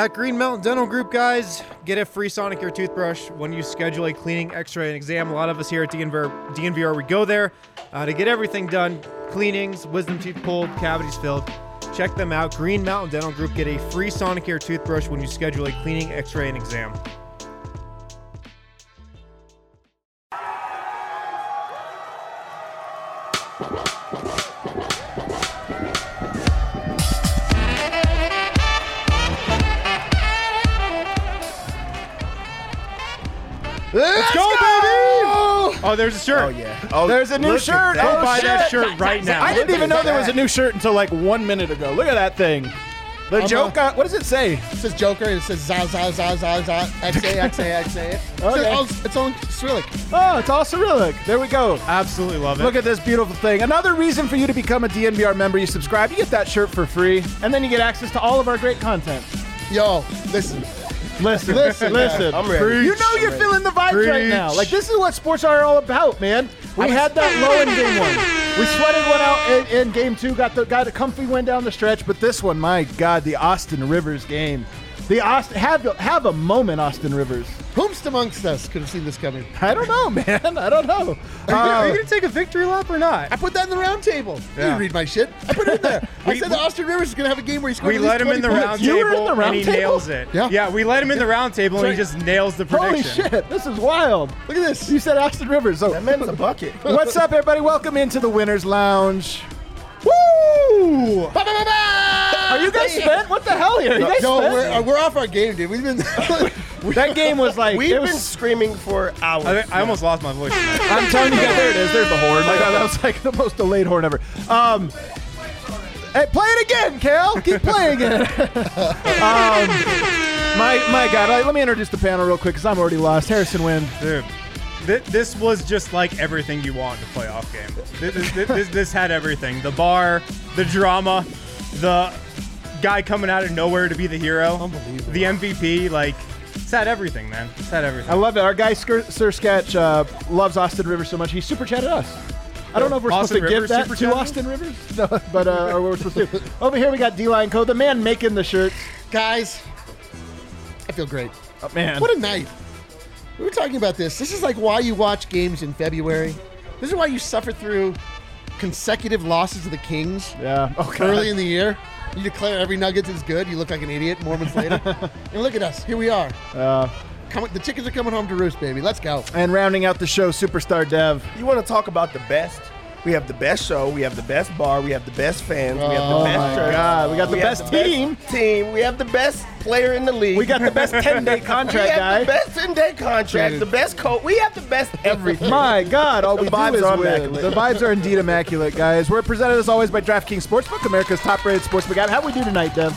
At Green Mountain Dental Group, guys, get a free Sonicare toothbrush when you schedule a cleaning, X-ray, and exam. A lot of us here at DNVR, DNVR we go there uh, to get everything done: cleanings, wisdom teeth pulled, cavities filled. Check them out. Green Mountain Dental Group. Get a free Sonicare toothbrush when you schedule a cleaning, X-ray, and exam. Oh, there's a shirt. Oh yeah. Oh, There's a new look at shirt. that. Go Oh, buy that shit. shirt right now. I didn't even know there was a new shirt until like one minute ago. Look at that thing. The I'm joke. a- uh, what does it say? It says Joker. It says za za za za za x a x a x a. It says Okay. all- It's Cyrillic. Oh, it's all Cyrillic. There we go. Absolutely love it. Look at this beautiful thing. Another reason for you to become a DNVR member. You subscribe, you get that shirt for free, and then you get access to all of our great content. Yo, listen. Listen, Listen, listen. I'm ready. You know you're feeling the vibes right now. Like this is what sports are all about, man. We had that low in game one. We sweated one out in, in game two. Got the got a comfy win down the stretch. But this one, my God, the Austin Rivers game. The Austin have have a moment, Austin Rivers. Whomst amongst us could have seen this coming? I don't know, man. I don't know. Are you, are you Uh, gonna take a victory lap or not? I put that in the round table. You Yeah. didn't read my shit. I put it in there. I We- said that Austin Rivers is going to have a game where he scores We at least let him in 20 the points. round You were in the round and he table? nails it. Yeah. we let him in the round table and he just nails the prediction. holy shit, this is wild. Look at this. You said Austin Rivers. So That man's a bucket. what's up, everybody? Welcome into the Winners Lounge. Woo! Ba, ba, ba, ba! Are you guys spent? What the hell here? Are you guys Yo, spent? we're, uh, we're off our game, dude. We've been. that game was like We've it was, been screaming for hours. I, I almost lost my voice. I'm telling you guys, there it is. There's the horn. Like that was like the most delayed horn ever. Um, hey, play it again, Kale. Keep playing it. um, my my God, like, let me introduce the panel real quick because I'm already lost. Harrison Wind. Dude, thi- this was just like everything you want in a playoff game. This, this, this, this had everything: the bar, the drama, the guy coming out of nowhere to be the hero, Unbelievable. the MVP. Like, it's had everything, man. It's had everything. I love it. Our guy Skir- Sir Sketch uh, loves Austin Rivers so much he super chatted us. I don't know if we're Austin supposed to give that to chatted? Austin Rivers, no, but uh, or we're supposed to. Over here we got D-Line Co, the man making the shirts. Guys, I feel great. Oh, man, What a night. We were talking about this. This is like why you watch games in February. This is why you suffer through consecutive losses to the Kings yeah. Oh, early in the year. You declare every Nuggets is good. You look like an idiot more months later. and look at us. Here we are. Uh, Come, the chickens are coming home to roost, baby. Let's go. and rounding out the show, superstar Dev. You want to talk about the best? We have the best show. We have the best bar. We have the best fans. we have the Oh best my church. God, we got the best team. team. We have the best player in the league. We got the best 10 day We contract have guy. the best 10 day contract. The best coach. We have the best everything. My God, all The we do vibes is are win. immaculate. The vibes are indeed immaculate, guys. We're presented as always by DraftKings Sportsbook, America's top-rated sportsbook app. How we do tonight, Dev?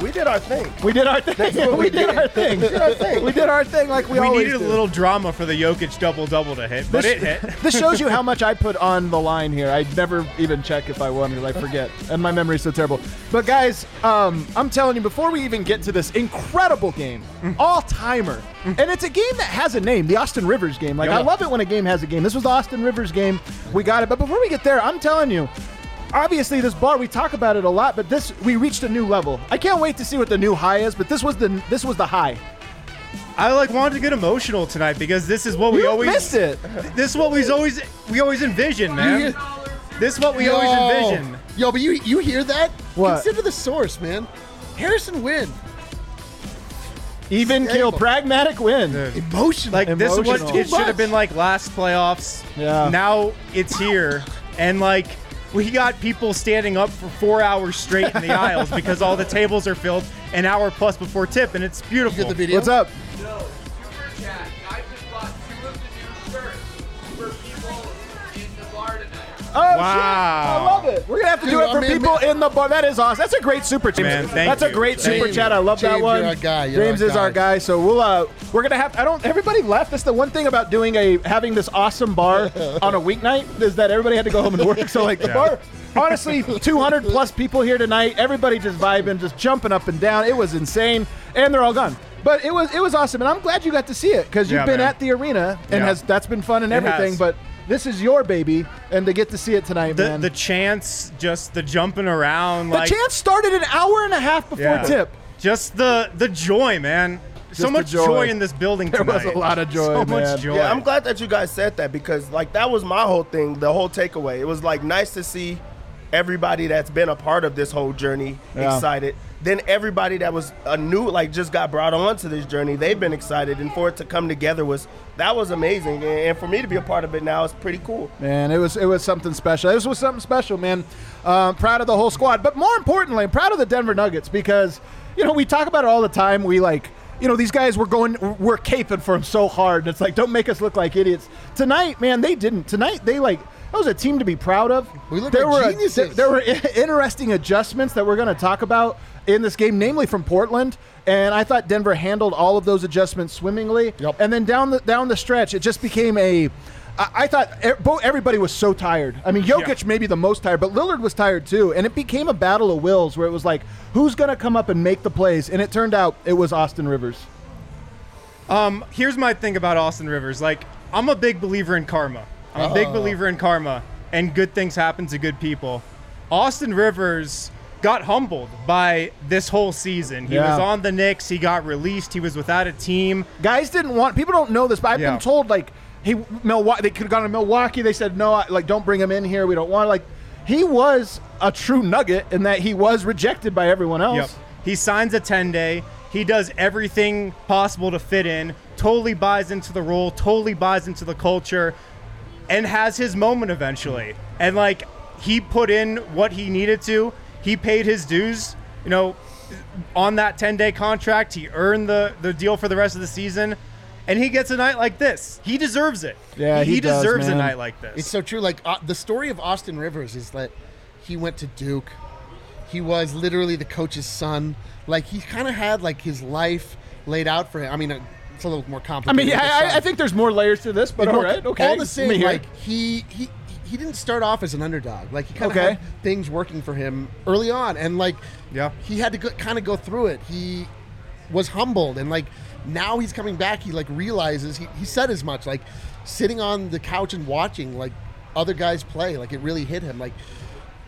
We did our thing. We did our thing. That's what we we did did. our thing. We did our thing. We did our thing like we, we always needed a little drama for the Jokic double double to hit, but it hit. this shows you how much I put on the line here. I never even check if I won because I forget, and my memory's so terrible. But guys, um, I'm telling you, before we even get to this incredible game, all timer, and it's a game that has a name, the Austin Rivers game. Like I love it when a game has a game. This was the Austin Rivers game. We got it. But before we get there, I'm telling you. Obviously, this bar we talk about it a lot, but this we reached a new level. I can't wait to see what the new high is. But this was the this was the high. I like wanted to get emotional tonight because this is what we You always missed it. This is what we always we always envision, man. You- This is what we always envision. Yo, but you you hear that? What? Consider the source, man. Harrison Wind. Even kill, pragmatic Wind. Dude. Emotional. Like this is what it should have been like last playoffs. Yeah. Now it's here, and like we got people standing up for four hours straight in the aisles because all the tables are filled an hour plus before tip, and it's you beautiful. get the video. What's up? No, Wow. shit. I love it. We're gonna have to do it for I mean, people man- in the bar. That is awesome. That's a great super chat. Man, thank That's a you. great super James, chat. I love that one. you're our guy. You're James our is our guy. guy. So we'll uh we're gonna have I don't everybody left. That's the one thing about doing a having this awesome bar on a weeknight is that everybody had to go home and work. So like the Yeah. bar honestly 200 plus people here tonight. Everybody just vibing, just jumping up and down. It was insane. And they're all gone. But it was it was awesome, and I'm glad you got to see it because you've Yeah, been man. at the arena and Yeah. has that's been fun and It everything. has. But this is your baby, and to get to see it tonight, the man. the chance, just the jumping around, The like chance started an hour and a half before Yeah. tip. just the the joy, man. so much joy. joy. in this building There was a lot of joy, So man. much joy. Yeah, I'm glad that you guys said that because like that was my whole thing, the whole takeaway. It was like nice to see everybody that's been a part of this whole journey Yeah. excited. Then everybody that was a new like just got brought onto this journey, they've been excited and for it to come together was that was amazing. And, and for me to be a part of it now is pretty cool. Man, it was it was something special. This was something special, man. Um, proud of the whole squad, but more importantly, I'm proud of the Denver Nuggets because you know we talk about it all the time. We like you know these guys were going we're caping for them so hard, and it's like don't make us look like idiots. Tonight, man, they didn't. Tonight they like. That was a team to be proud of. We looked there like were geniuses. there were interesting adjustments that we're going to talk about in this game, namely from Portland. And I thought Denver handled all of those adjustments swimmingly. Yep. And then down the down the stretch, it just became a. I I thought everybody was so tired. I mean, Jokic maybe the most tired, but Lillard was tired too. And it became a battle of wills where it was like, who's going to come up and make the plays? And it turned out it was Austin Rivers. Um, here's my thing about Austin Rivers. Like, I'm a big believer in karma. I'm a big believer in karma, and good things happen to good people. Austin Rivers got humbled by this whole season. He Yeah. was on the Knicks. He got released. He was without a team. Guys didn't want. People don't know this, but I've Yeah. been told like he Milwaukee. They could have gone to Milwaukee. They said no, I- like don't bring him in here. We don't want like. He was a true nugget in that he was rejected by everyone else. Yep. He signs a 10 day. He does everything possible to fit in, totally buys into the role, totally buys into the culture, and has his moment eventually. And like, he put in what he needed to. He paid his dues, you know, on that 10 day contract. He earned the, the deal for the rest of the season. And he gets a night like this. He deserves it. Yeah, he does, deserves man. a night like this. It's so true. Like uh, the story of Austin Rivers is that he went to Duke. He was literally the coach's son. Like he kind of had like his life laid out for him. I mean, uh, it's a little more complicated. I mean, yeah, I. I think there's more layers to this, but Like, all okay, okay. All the same, me hear it. like he he he didn't start off as an underdog. Like he kind of Okay. had things working for him early on, and like Yeah. he had to go, kind of go through it. He was humbled, and like now he's coming back. He like realizes he, he said as much. Like sitting on the couch and watching like other guys play, like it really hit him. Like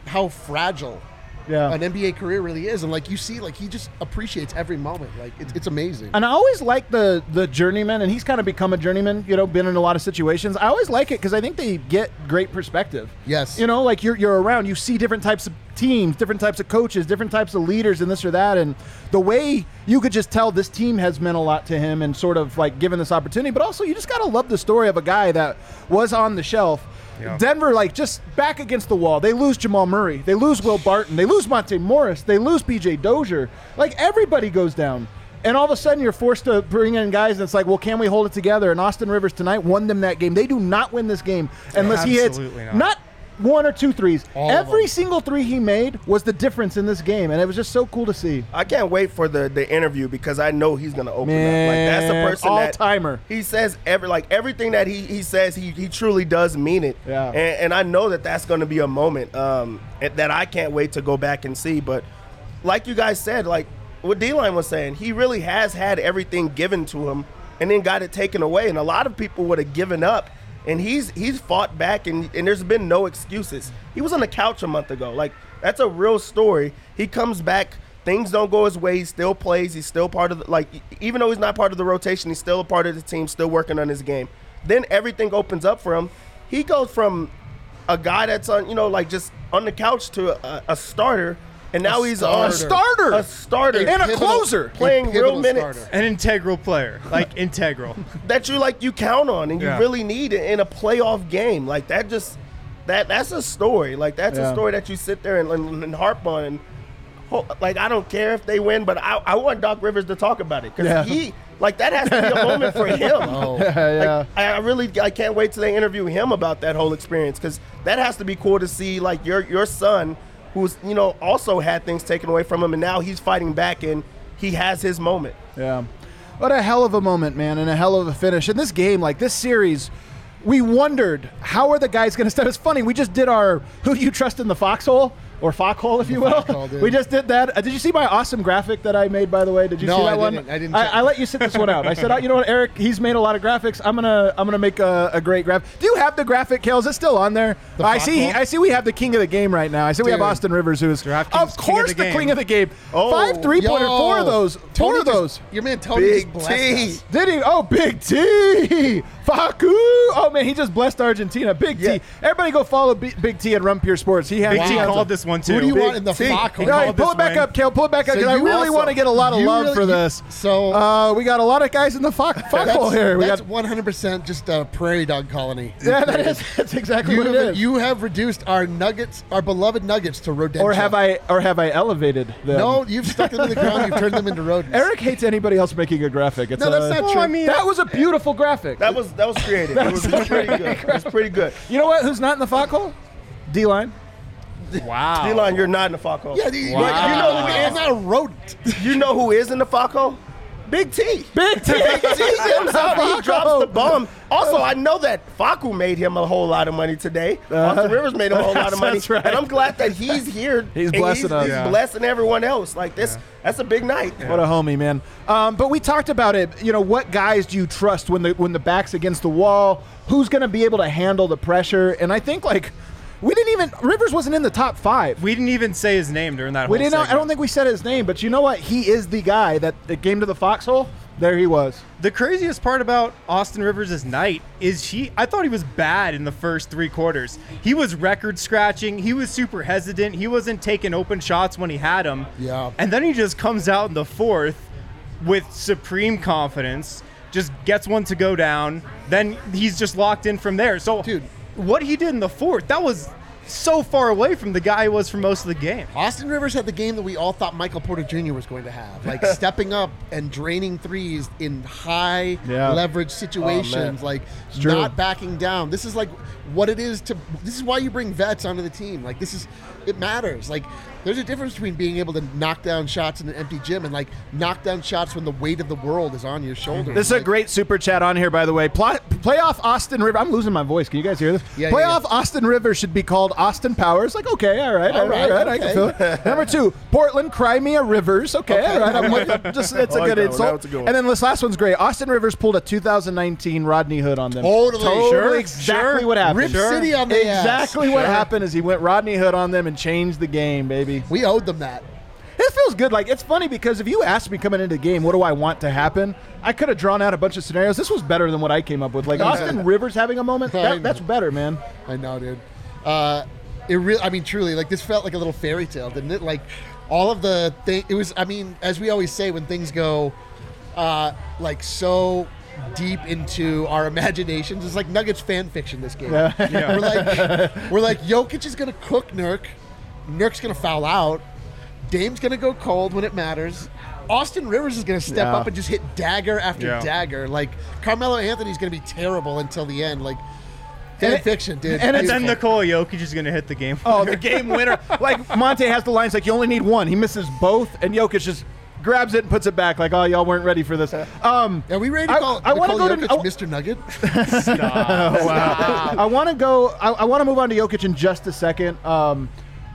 how fragile yeah. an NBA career really is, and like you see, like he just appreciates every moment. Like it's, it's amazing. And I always like the the journeyman, and he's kind of become a journeyman. You know, been in a lot of situations. I always like it because I think they get great perspective. Yes. You know, like you're you're around, you see different types of teams, different types of coaches, different types of leaders, and this or that, and the way you could just tell this team has meant a lot to him, and sort of like given this opportunity. But also, you just gotta love the story of a guy that was on the shelf. Yeah. Denver, like just back against the wall. They lose Jamal Murray. They lose Will Barton. They lose Monte Morris. They lose PJ Dozier. Like everybody goes down. And all of a sudden, you're forced to bring in guys, and it's like, well, can we hold it together? And Austin Rivers tonight won them that game. They do not win this game unless he hits not. not one or two threes. All Every single three he made was the difference in this game, and it was just so cool to see. I can't wait for the, the interview because I know he's gonna open up. Like that's Man, the person that all-timer. He says every like everything that he, he says he, he truly does mean it. Yeah. And, and I know that that's gonna be a moment um that I can't wait to go back and see. But like you guys said, like what D-Line was saying, he really has had everything given to him and then got it taken away. And a lot of people would have given up. And he's he's fought back and, and there's been no excuses. He was on the couch a month ago. Like that's a real story. He comes back, things don't go his way, he still plays, he's still part of the like even though he's not part of the rotation, he's still a part of the team, still working on his game. Then everything opens up for him. He goes from a guy that's on, you know, like just on the couch to a, a starter, and now he's on starter. a starter, And a closer. playing a real minutes starter. An integral player. Like, integral. that you like you count on and you Yeah. really need it in a playoff game. Like that just that that's a story. Like that's Yeah. a story that you sit there and, and, and harp on. And ho- like I don't care if they win, but I, I want Doc Rivers to talk about it because Yeah. he like that has to be a moment for him. Oh. yeah. Like, I I really I can't wait till they interview him about that whole experience because that has to be cool to see like your your son who's you know also had things taken away from him and now he's fighting back and he has his moment. Yeah. What a hell of a moment, man, and a hell of a finish. In this game, like this series, we wondered how are the guys going to step. It's funny. We just did our who do you trust in the foxhole or foxhole, if you will. foxhole, dude. we just did that. Uh, did you see my awesome graphic that I made, by the way? Did you No, see that I one? didn't. I didn't I. I let you sit this one out. I said, oh, you know what, Eric? He's made a lot of graphics. I'm gonna I'm gonna make a, a great graphic. Do you have the graphic, Kale? Is it still on there? The I see. foxhole? I see. We have the king of the game right now. I see we have Austin Rivers, who is DraftKings of king of course the game. king of the game. Oh, Five three pointer, Yo, four of those, four Tony of those. just- your man Tony Big just blessed T. us. Did he? Oh, Big T, Facu. Oh man, he just blessed Argentina. Big Yeah. T. Everybody go follow B- Big T at Rumpier Sports. He has Big T called this one too. Who do you Big want in the T. foxhole? All right, pull it back win. up, Kale. Pull it back up So because I really also- want to get a lot of love really- for you- this. so- uh, we got a lot of guys in the fo- foxhole here. We that's got 100% just a prairie dog colony. yeah, that is that's exactly You what it have, is. you have reduced our nuggets, our beloved nuggets, to rodent. or have I or have I elevated them? No, you've stuck them in the ground. You've turned them into rodents. Eric hates anybody else making a graphic. It's No, that's uh, not true. I mean, That was a beautiful graphic. That was that was creative. it was pretty good. It was pretty good. you know what? Who's not in the foxhole? D line. wow. D-line, you're not in the foxhole. yeah, the, Wow. you know who is not a rodent. You know who is in the foxhole? Big T. Big T. Big T. He drops the bomb. Also, I know that Facu made him a whole lot of money today. Austin Rivers made him a whole lot of money. Right. And I'm glad that he's here. He's blessing he's, us. He's Yeah. blessing everyone else. Like this, that's a big night. What a homie, man. Um, but we talked about it. You know, what guys do you trust when the when the back's against the wall? Who's going to be able to handle the pressure? And I think like we didn't even Rivers wasn't in the top five. We didn't even say his name during that. We whole didn't. I don't think we said his name, but you know what? He is the guy that, that came to the foxhole. There he was. The craziest part about Austin Rivers' night is he. I thought he was bad in the first three quarters. He was record scratching. He was super hesitant. He wasn't taking open shots when he had them. Yeah. And then he just comes out in the fourth with supreme confidence. Just gets one to go down. Then he's just locked in from there. So, Dude. What he did in the fourth, that was so far away from the guy he was for most of the game. Austin Rivers had the game that we all thought Michael Porter Jr. was going to have, like stepping up and draining threes in high Yeah. leverage oh, situations, like not backing down. This is like what it is to. This is why you bring vets onto the team. Like this is, it matters. Like there's a difference between being able to knock down shots in an empty gym and like knock down shots when the weight of the world is on your mhm. shoulders. This is a great super chat on here, by the way. Pl- playoff Austin River. I'm losing my voice. Can you guys hear this? Yeah, yeah, playoff yeah. Austin River should be called Austin Powers. Like, okay, all right, all All right, all right, right. I can feel it. Number two, Portland Crimea Rivers. Okay, all right. I'm with it. Just it's a I like good that one. insult. That a good one. And then this last one's great. Austin Rivers pulled a 2019 Rodney Hood on them. Totally. Totally Sure, exactly sure. what happened. Rip City on the ass. Exactly what Sure. happened is he went Rodney Hood on them and changed the game, baby. We owed them that. It feels good. Like it's funny because if you asked me coming into the game, what do I want to happen? I could have drawn out a bunch of scenarios. This was better than what I came up with. Like Austin Rivers having a moment. That, that's better, man. I know, dude. Uh, it really, I mean, truly, like this felt like a little fairy tale, didn't it? Like all of the thing. It was. I mean, as we always say, when things go, uh, like so deep into our imaginations, it's like Nuggets fan fiction. This game. Yeah. Yeah. We're like, we're like, Jokic is gonna cook Nurk. Nurk's gonna foul out. Dame's gonna go cold when it matters. Austin Rivers is gonna step Yeah. up and just hit dagger after Yeah. dagger. Like Carmelo Anthony's gonna be terrible until the end. Like fan And fiction, dude. and And then Nikola Jokic is going to hit the game. Oh, the game winner. like Monte has the lines like you only need one. He misses both, and Jokic just grabs it and puts it back. Like, oh, y'all weren't ready for this. Um, Are we ready to I- call I wanna Nikola go to- Jokic I- Mr. Nugget? I want to go. I, I want to move on to Jokic in just a second. Um,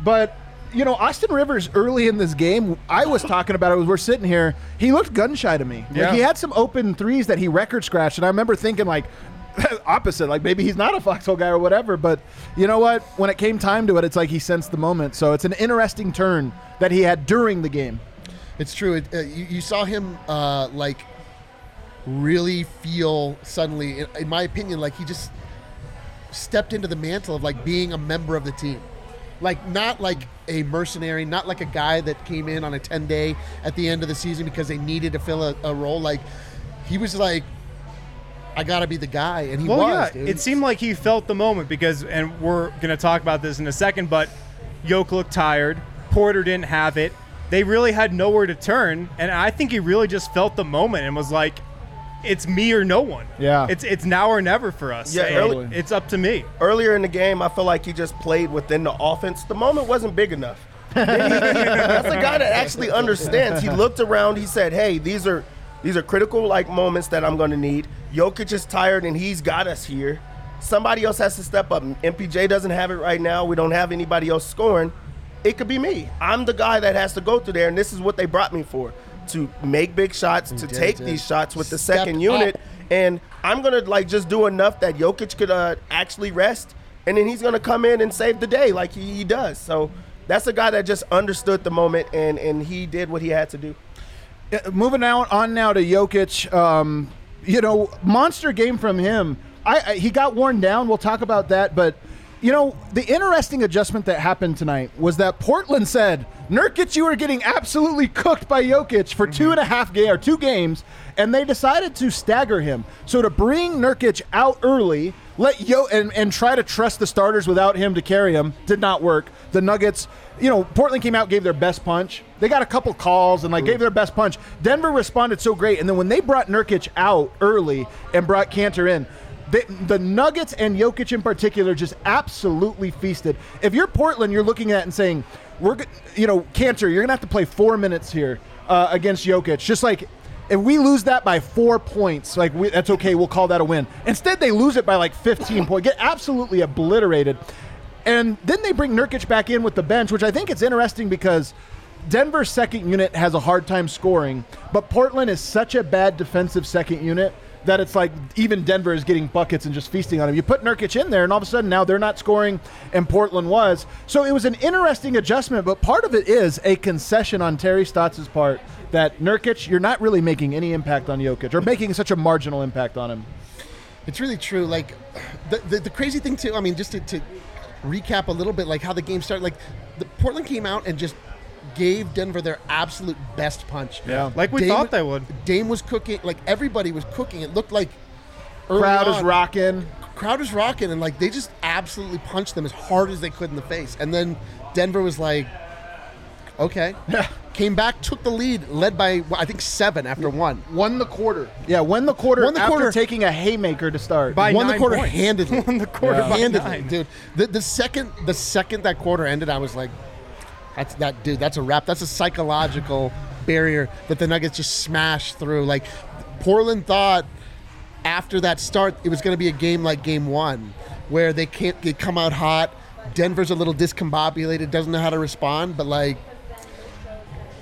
but you know, Austin Rivers early in this game, I was talking about it. We're sitting here, he looked gun shy to me. Yeah. Like he had some open threes that he record scratched, and I remember thinking like. opposite like maybe he's not a foxhole guy or whatever but you know what when it came time to it it's like he sensed the moment so it's an interesting turn that he had during the game It's true. It, uh, you, you saw him uh, like really feel suddenly, in, in my opinion, like he just stepped into the mantle of like being a member of the team. Like not like a mercenary, not like a guy that came in on a 10 day at the end of the season because they needed to fill a, a role. Like he was like, I gotta be the guy, and he well, was. yeah, dude. it seemed like he felt the moment because, and we're going to talk about this in a second, but Yoke looked tired. Porter didn't have it. They really had nowhere to turn, and I think he really just felt the moment and was like, "It's me or no one." Yeah. it's it's now or never for us. Yeah, early- it's up to me. Earlier in the game, I feel like he just played within the offense. The moment wasn't big enough. That's a guy that actually understands. He looked around. He said, "Hey, these are these are critical like moments that I'm going to need." Jokic is tired, and he's got us here. Somebody else has to step up. MPJ doesn't have it right now. We don't have anybody else scoring. it could be me. I'm the guy that has to go through there, and this is what they brought me for to make big shots, to take these shots with the second unit. up. And I'm gonna like just do enough that Jokic could uh, actually rest, and then he's gonna come in and save the day like he, he does. So that's a guy that just understood the moment, and and he did what he had to do. Uh, moving out on now to Jokic, um, you know, monster game from him. I, I he got worn down. We'll talk about that, but you know, the interesting adjustment that happened tonight was that Portland said, "Nurkic, you are getting absolutely cooked by Jokic for two and a half ga- or two games," and they decided to stagger him. So to bring Nurkic out early, let Yo and, and try to trust the starters without him to carry him did not work. The Nuggets, you know, Portland came out, gave their best punch. They got a couple calls and like gave their best punch. Denver responded so great, and then when they brought Nurkic out early and brought Kanter in. The Nuggets and Jokic in particular just absolutely feasted. If you're Portland, you're looking at and saying, "We're, you know, Kanter, you're gonna have to play four minutes here uh, against Jokic." Just like if we lose that by four points, like we, that's okay, we'll call that a win. Instead, they lose it by like 15 points, get absolutely obliterated. And then they bring Nurkic back in with the bench, which I think it's interesting because Denver's second unit has a hard time scoring, but Portland is such a bad defensive second unit that it's like even Denver is getting buckets and just feasting on him. You put Nurkic in there, and all of a sudden now they're not scoring, and Portland was. So it was an interesting adjustment, but part of it is a concession on Terry Stotts' part that Nurkic, you're not really making any impact on Jokic or making such a marginal impact on him. It's really true. Like the, the, the crazy thing too. I mean, just to, to recap a little bit, like how the game started. Like the Portland came out and just gave Denver their absolute best punch. Yeah. Like we Dame- thought they would. Dame was cooking. Like everybody was cooking. It looked like early Crowd is rocking. Crowd was rocking, and like they just absolutely punched them as hard as they could in the face. And then Denver was like, okay, yeah. came back, took the lead, led by I think seven after one. Won the quarter. Yeah, won the quarter Won the after quarter. taking a haymaker to start. By won the quarter points. handedly. Won the quarter by handedly, nine. dude. The, the second the second that quarter ended, I was like, that's that dude. That's a wrap. That's a psychological barrier that the Nuggets just smashed through. Like Portland thought after that start, it was going to be a game like Game One, where they can't they come out hot. Denver's a little discombobulated, doesn't know how to respond, but like.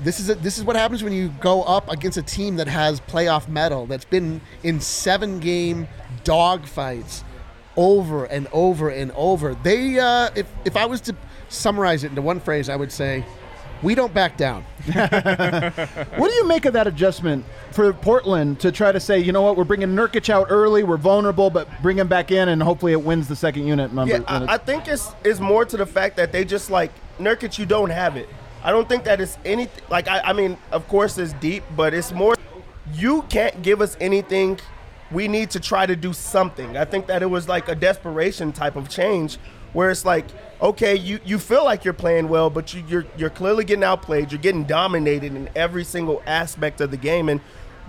This is a, this is what happens when you go up against a team that has playoff metal that's been in seven game dogfights over and over and over. They uh, if if I was to summarize it into one phrase, I would say, we don't back down. What do you make of that adjustment for Portland to try to say, you know what, we're bringing Nurkic out early, we're vulnerable, but bring him back in, and hopefully it wins the second unit number. Yeah, I, I think it's it's more to the fact that they just like Nurkic, you don't have it. I don't think that it's anything like I, I mean, of course it's deep, but it's more you can't give us anything. We need to try to do something. I think that it was like a desperation type of change where it's like, okay, you, you feel like you're playing well, but you, you're you're clearly getting outplayed. You're getting dominated in every single aspect of the game, and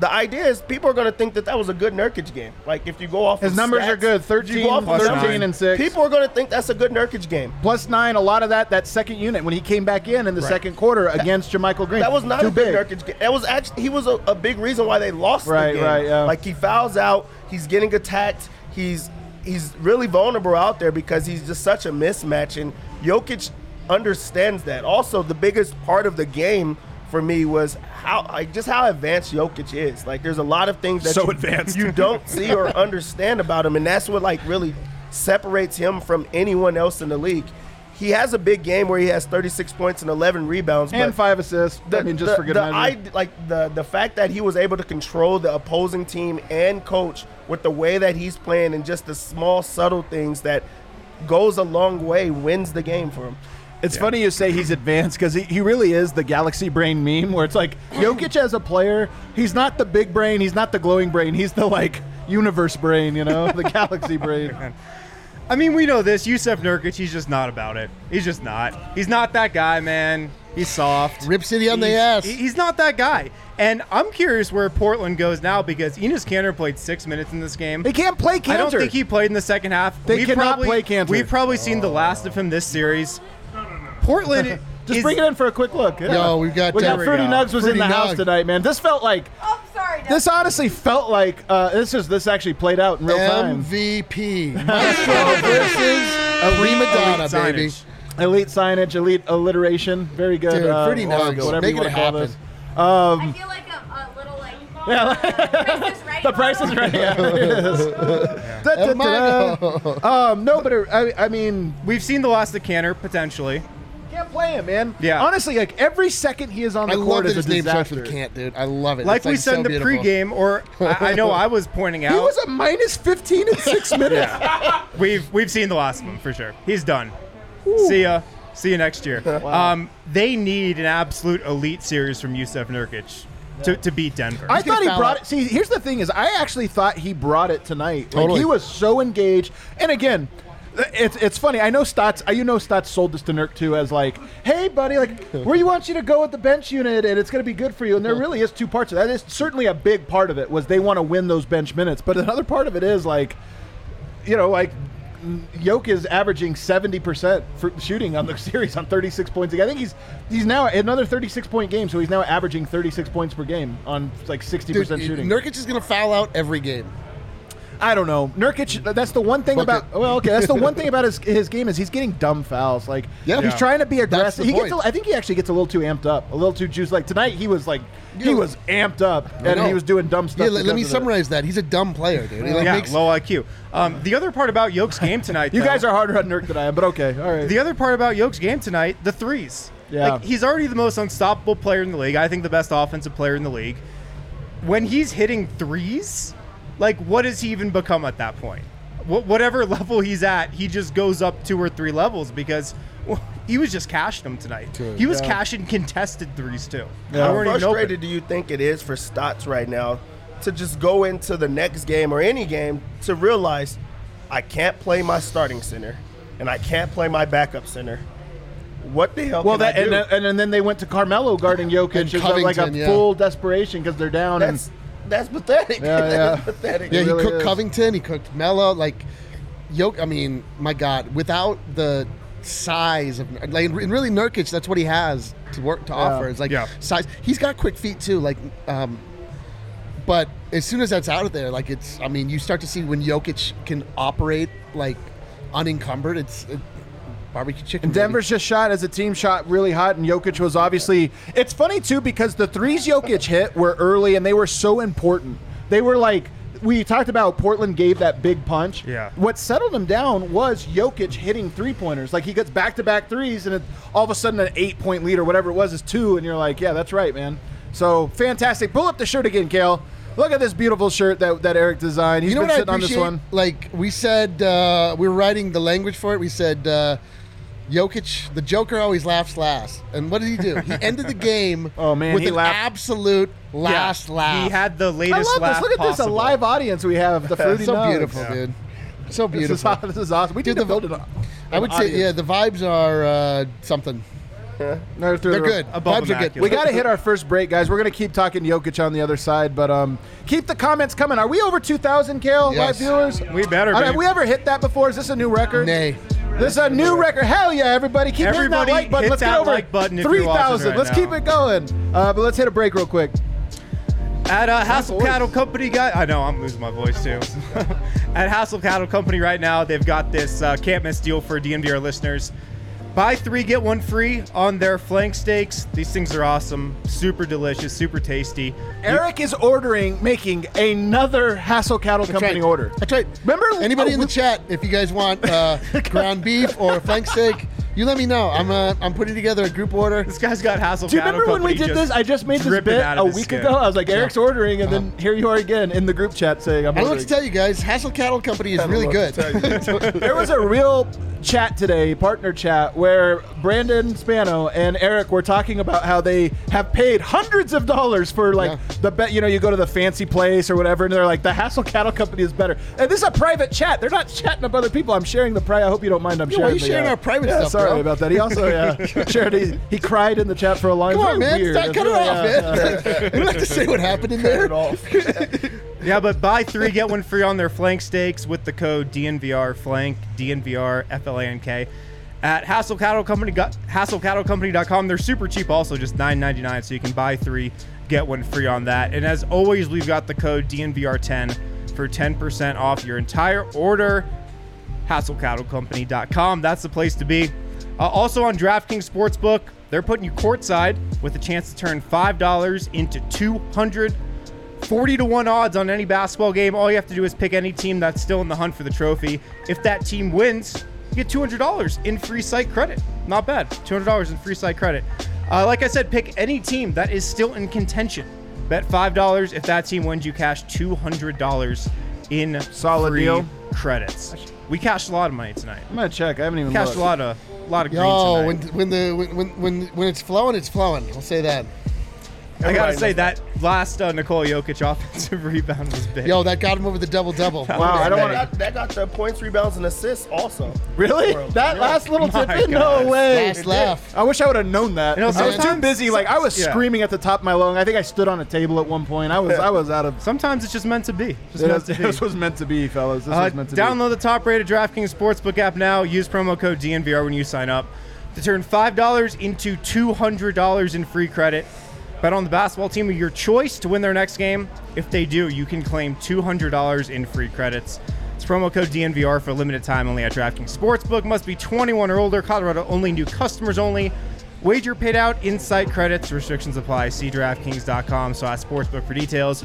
the idea is people are going to think that that was a good Nurkic game. Like if you go off His numbers are good, 13, go plus 13 nine. and 6. People are going to think that's a good Nurkic game. Plus nine, a lot of that, that second unit, when he came back in in the second quarter against JaMychal Green. That was not Too a big. Nurkic game. That was actually he was a, a big reason why they lost Right, the game. right, yeah. Like he fouls out, he's getting attacked, he's he's really vulnerable out there because he's just such a mismatch and Jokic understands that. Also, the biggest part of the game for me was how like just how advanced Jokic is. Like there's a lot of things that So you, advanced. you don't see or understand about him and that's what like really separates him from anyone else in the league. He has a big game where he has 36 points and 11 rebounds, And but five assists. I mean, just the, for good the. I, like the the fact that he was able to control the opposing team and coach with the way that he's playing and just the small subtle things that goes a long way wins the game for him. It's funny you say he's advanced because he, he really is the galaxy brain meme where it's like Jokic as a player, he's not the big brain, he's not the glowing brain, he's the like universe brain, you know, the galaxy brain. I mean, we know this. Jusuf Nurkic, he's just not about it. He's just not. He's not that guy, man. He's soft. Rip City on the ass. He's not that guy. And I'm curious where Portland goes now because Enes Kanter played six minutes in this game. They can't play Kanter. I don't think he played in the second half. They We've cannot probably, play Kanter. We've probably seen the last of him this series. Portland Just is, bring it in for a quick look. Yeah. Yo, we've got, we got uh, Fruity There we go. Nugs was in Fruity the house tonight, man. This felt like Oh, sorry. Deb. this honestly felt like uh, this is this actually played out in real time. MVP Maestro versus Prima Donna, Elite baby. signage. Elite signage, elite alliteration. Very good. Dude, uh, pretty nice. Whatever Make you it want to call happen. this. Um, I feel like a, a little like. Yeah, Price is right the price is model. right. Yeah, it is. Da, da, da, da. Um, no, but uh, I, I mean, We've seen the last of Kanter potentially. Can't play him, man. Yeah. Honestly, like every second he is on I the love court that is a his name starts disaster. with can't, dude. I love it. Like It's, we said so in the beautiful. pregame, or I, I know I was pointing out. He was a minus 15 in six minutes. We've we've seen the last of him for sure. He's done. See ya. See you next year. Um, they need an absolute elite series from Jusuf Nurkic to, to beat Denver. I thought he foul brought out. it. See, here's the thing: is I actually thought he brought it tonight. Like Totally. he was so engaged. And again, it's it's funny. I know Stotts. You know Stotts sold this to Nurk too as like, hey buddy, like where you want you to go with the bench unit, and it's going to be good for you. And there really is two parts of that. Is certainly a big part of it was they want to win those bench minutes, but another part of it is like, you know, like. Yoke is averaging 70% shooting on the series on 36 points. a game. I think he's he's now another 36 point game, so he's now averaging 36 points per game on like 60% Dude, shooting. Nurkic is going to foul out every game. I don't know. Nurkic, that's the one thing Book about it. well, okay, that's the one thing about his his game is he's getting dumb fouls. Like Yeah. he's Yeah. trying to be aggressive. He gets point. a, I think he actually gets a little too amped up, a little too juiced. Like tonight he was like he Yeah. was amped up and he was doing dumb stuff. Yeah, let, let me because it. summarize that. He's a dumb player, dude. He like yeah, makes, low IQ. Um, the other part about Yoke's game tonight, You though- guys are harder on Nurk than I am, but okay, all right. The other part about Yoke's game tonight, the threes. Yeah. Like he's already the most unstoppable player in the league. I think the best offensive player in the league. When he's hitting threes, like what does he even become at that point? Wh- whatever level he's at, he just goes up two or three levels because well, he was just cashing them tonight. Dude, he was yeah. cashing contested threes too. Yeah. How weren't frustrated do you think it is for Stotts right now to just go into the next game or any game to realize I can't play my starting center and I can't play my backup center? What the hell? well, can that I and, do? then- and then they went to Carmelo guarding Jokic, And It's like a yeah. full desperation because they're down. that's that's pathetic. Yeah, That yeah. is pathetic. yeah, he really cooked is. Covington. He cooked Melo. Like, Yoke. I mean, my God, without the size of like, and really Nurkic, that's what he has to work to offer. It's like Yeah. size. He's got quick feet too. Like, um, but as soon as that's out of there, like it's. I mean, you start to see when Jokic can operate like unencumbered. It's. It, barbecue chicken. And baby. Denver's just shot as a team shot really hot, and Jokic was obviously. It's funny too because the threes Jokic hit were early and they were so important. They were like we talked about. Portland gave that big punch. Yeah. What settled him down was Jokic hitting three pointers. Like he gets back to back threes, and it, all of a sudden an eight point lead or whatever it was is two, and you're like, yeah, that's right, man. So fantastic. Pull up the shirt again, Kale. Look at this beautiful shirt that, that Eric designed. He's you know been what I sitting on this appreciate? one. Like we said, uh, we were writing the language for it. We said, uh, Jokic, the Joker always laughs last. And what did he do? He ended the game Oh, man, with he an laughed. absolute last Yeah, laugh. He had the latest I latest love laugh this. Look at this, a live audience we have. The fruity so Nugs. beautiful, Yeah. dude. So This is, beautiful. this is awesome. We Dude, need to the- build it. up. I would say, yeah, the vibes are uh, something. They're, They're good. Above vibes are good. We got to hit our first break, guys. We're going to keep talking Jokic on the other side, but um, keep the comments coming. Are we over 2,000, Kale, live Yes. viewers? We better be. Have we ever hit that before? Is this a new record? Nay. This is a new record. Hell yeah, everybody. Keep Everybody hitting that like button. hit Let's get that over like button if you're watching 3,000. right Let's now. keep it going. Uh, but let's hit a break real quick. At uh, Hassel voice. Cattle Company, guy. I know I'm losing my voice too. At Hassel Cattle Company right now, they've got this uh, can't miss deal for DNVR listeners. Buy three get one free on their flank steaks. These things are awesome, super delicious, super tasty. You- Eric is ordering, making another Hassel Cattle That's Company right. order. That's right. Remember- anybody oh, in the we- chat? If you guys want uh, ground beef or flank steak, you let me know. I'm uh, I'm putting together a group order. this guy's got Hassel Do you Cattle remember when we did this? I just made this bit a week skin. ago. I was like, Eric's ordering, and then here you are again in the group chat saying, I'm I don't know what to tell you guys. Hassel Cattle Company is really good. there was a real chat today, partner chat, where Brandon Spano and Eric were talking about how they have paid hundreds of dollars for like Yeah. the bet. You know, you go to the fancy place or whatever, and they're like, the Hassel Cattle Company is better. And this is a private chat. They're not chatting up other people. I'm sharing the price. I hope you don't mind. I'm Yeah, why sharing. you the, sharing uh, our private yeah, stuff, Sorry bro? about that. He also yeah shared. He, he cried in the chat for a line. Come on, man. Weird. Stop, cut it off, uh, man. you don't have to say what happened in there. Yeah, but buy three, get one free on their flank steaks with the code DNVR flank, DNVR FLANK. At Hassel Cattle Company, HassleCattleCompany.com. They're super cheap, also just $9.99, so you can buy three, get one free on that. And as always, we've got the code DNVR10 for 10% off your entire order. HassleCattleCompany.com. That's the place to be. Uh, also on DraftKings Sportsbook, they're putting you courtside with a chance to turn $5 into 200 40 to 1 odds on any basketball game. All you have to do is pick any team that's still in the hunt for the trophy. If that team wins, you get $200 in free site credit. Not bad. $200 in free site credit. Uh, like I said, pick any team that is still in contention. Bet $5. If that team wins, you cash $200 in Solid free deal. credits. We cashed a lot of money tonight. I'm gonna check. I haven't even Cashed looked. a lot of, lot of green Yo, tonight. when when the when, when when when it's flowing, it's flowing. I'll say that. I gotta say knows that last uh, Nikola Jokic offensive rebound was big. Yo, that got him over the double double. Wow, I don't that, want to. got, that got the points, rebounds, and assists also. Really? That Yeah. last little tip? in? No way. Last laugh. I wish I would have known that. You know, I was too busy. Like I was yeah. screaming at the top of my lung. I think I stood on a table at one point. I was I was out of. Sometimes it's just meant to be. Just meant was- to be. this was meant to be, fellas. This Uh, was meant to be. download the top-rated DraftKings Sportsbook app now. Use promo code DNVR when you sign up to turn five dollars into two hundred dollars in free credit. Bet on the basketball team of your choice to win their next game. If they do, you can claim two hundred dollars in free credits. It's promo code DNVR for a limited time only at DraftKings Sportsbook. Must be 21 or older. Colorado only. New customers only. Wager paid out. Inside credits. Restrictions apply. See DraftKings.com slash sportsbook for details.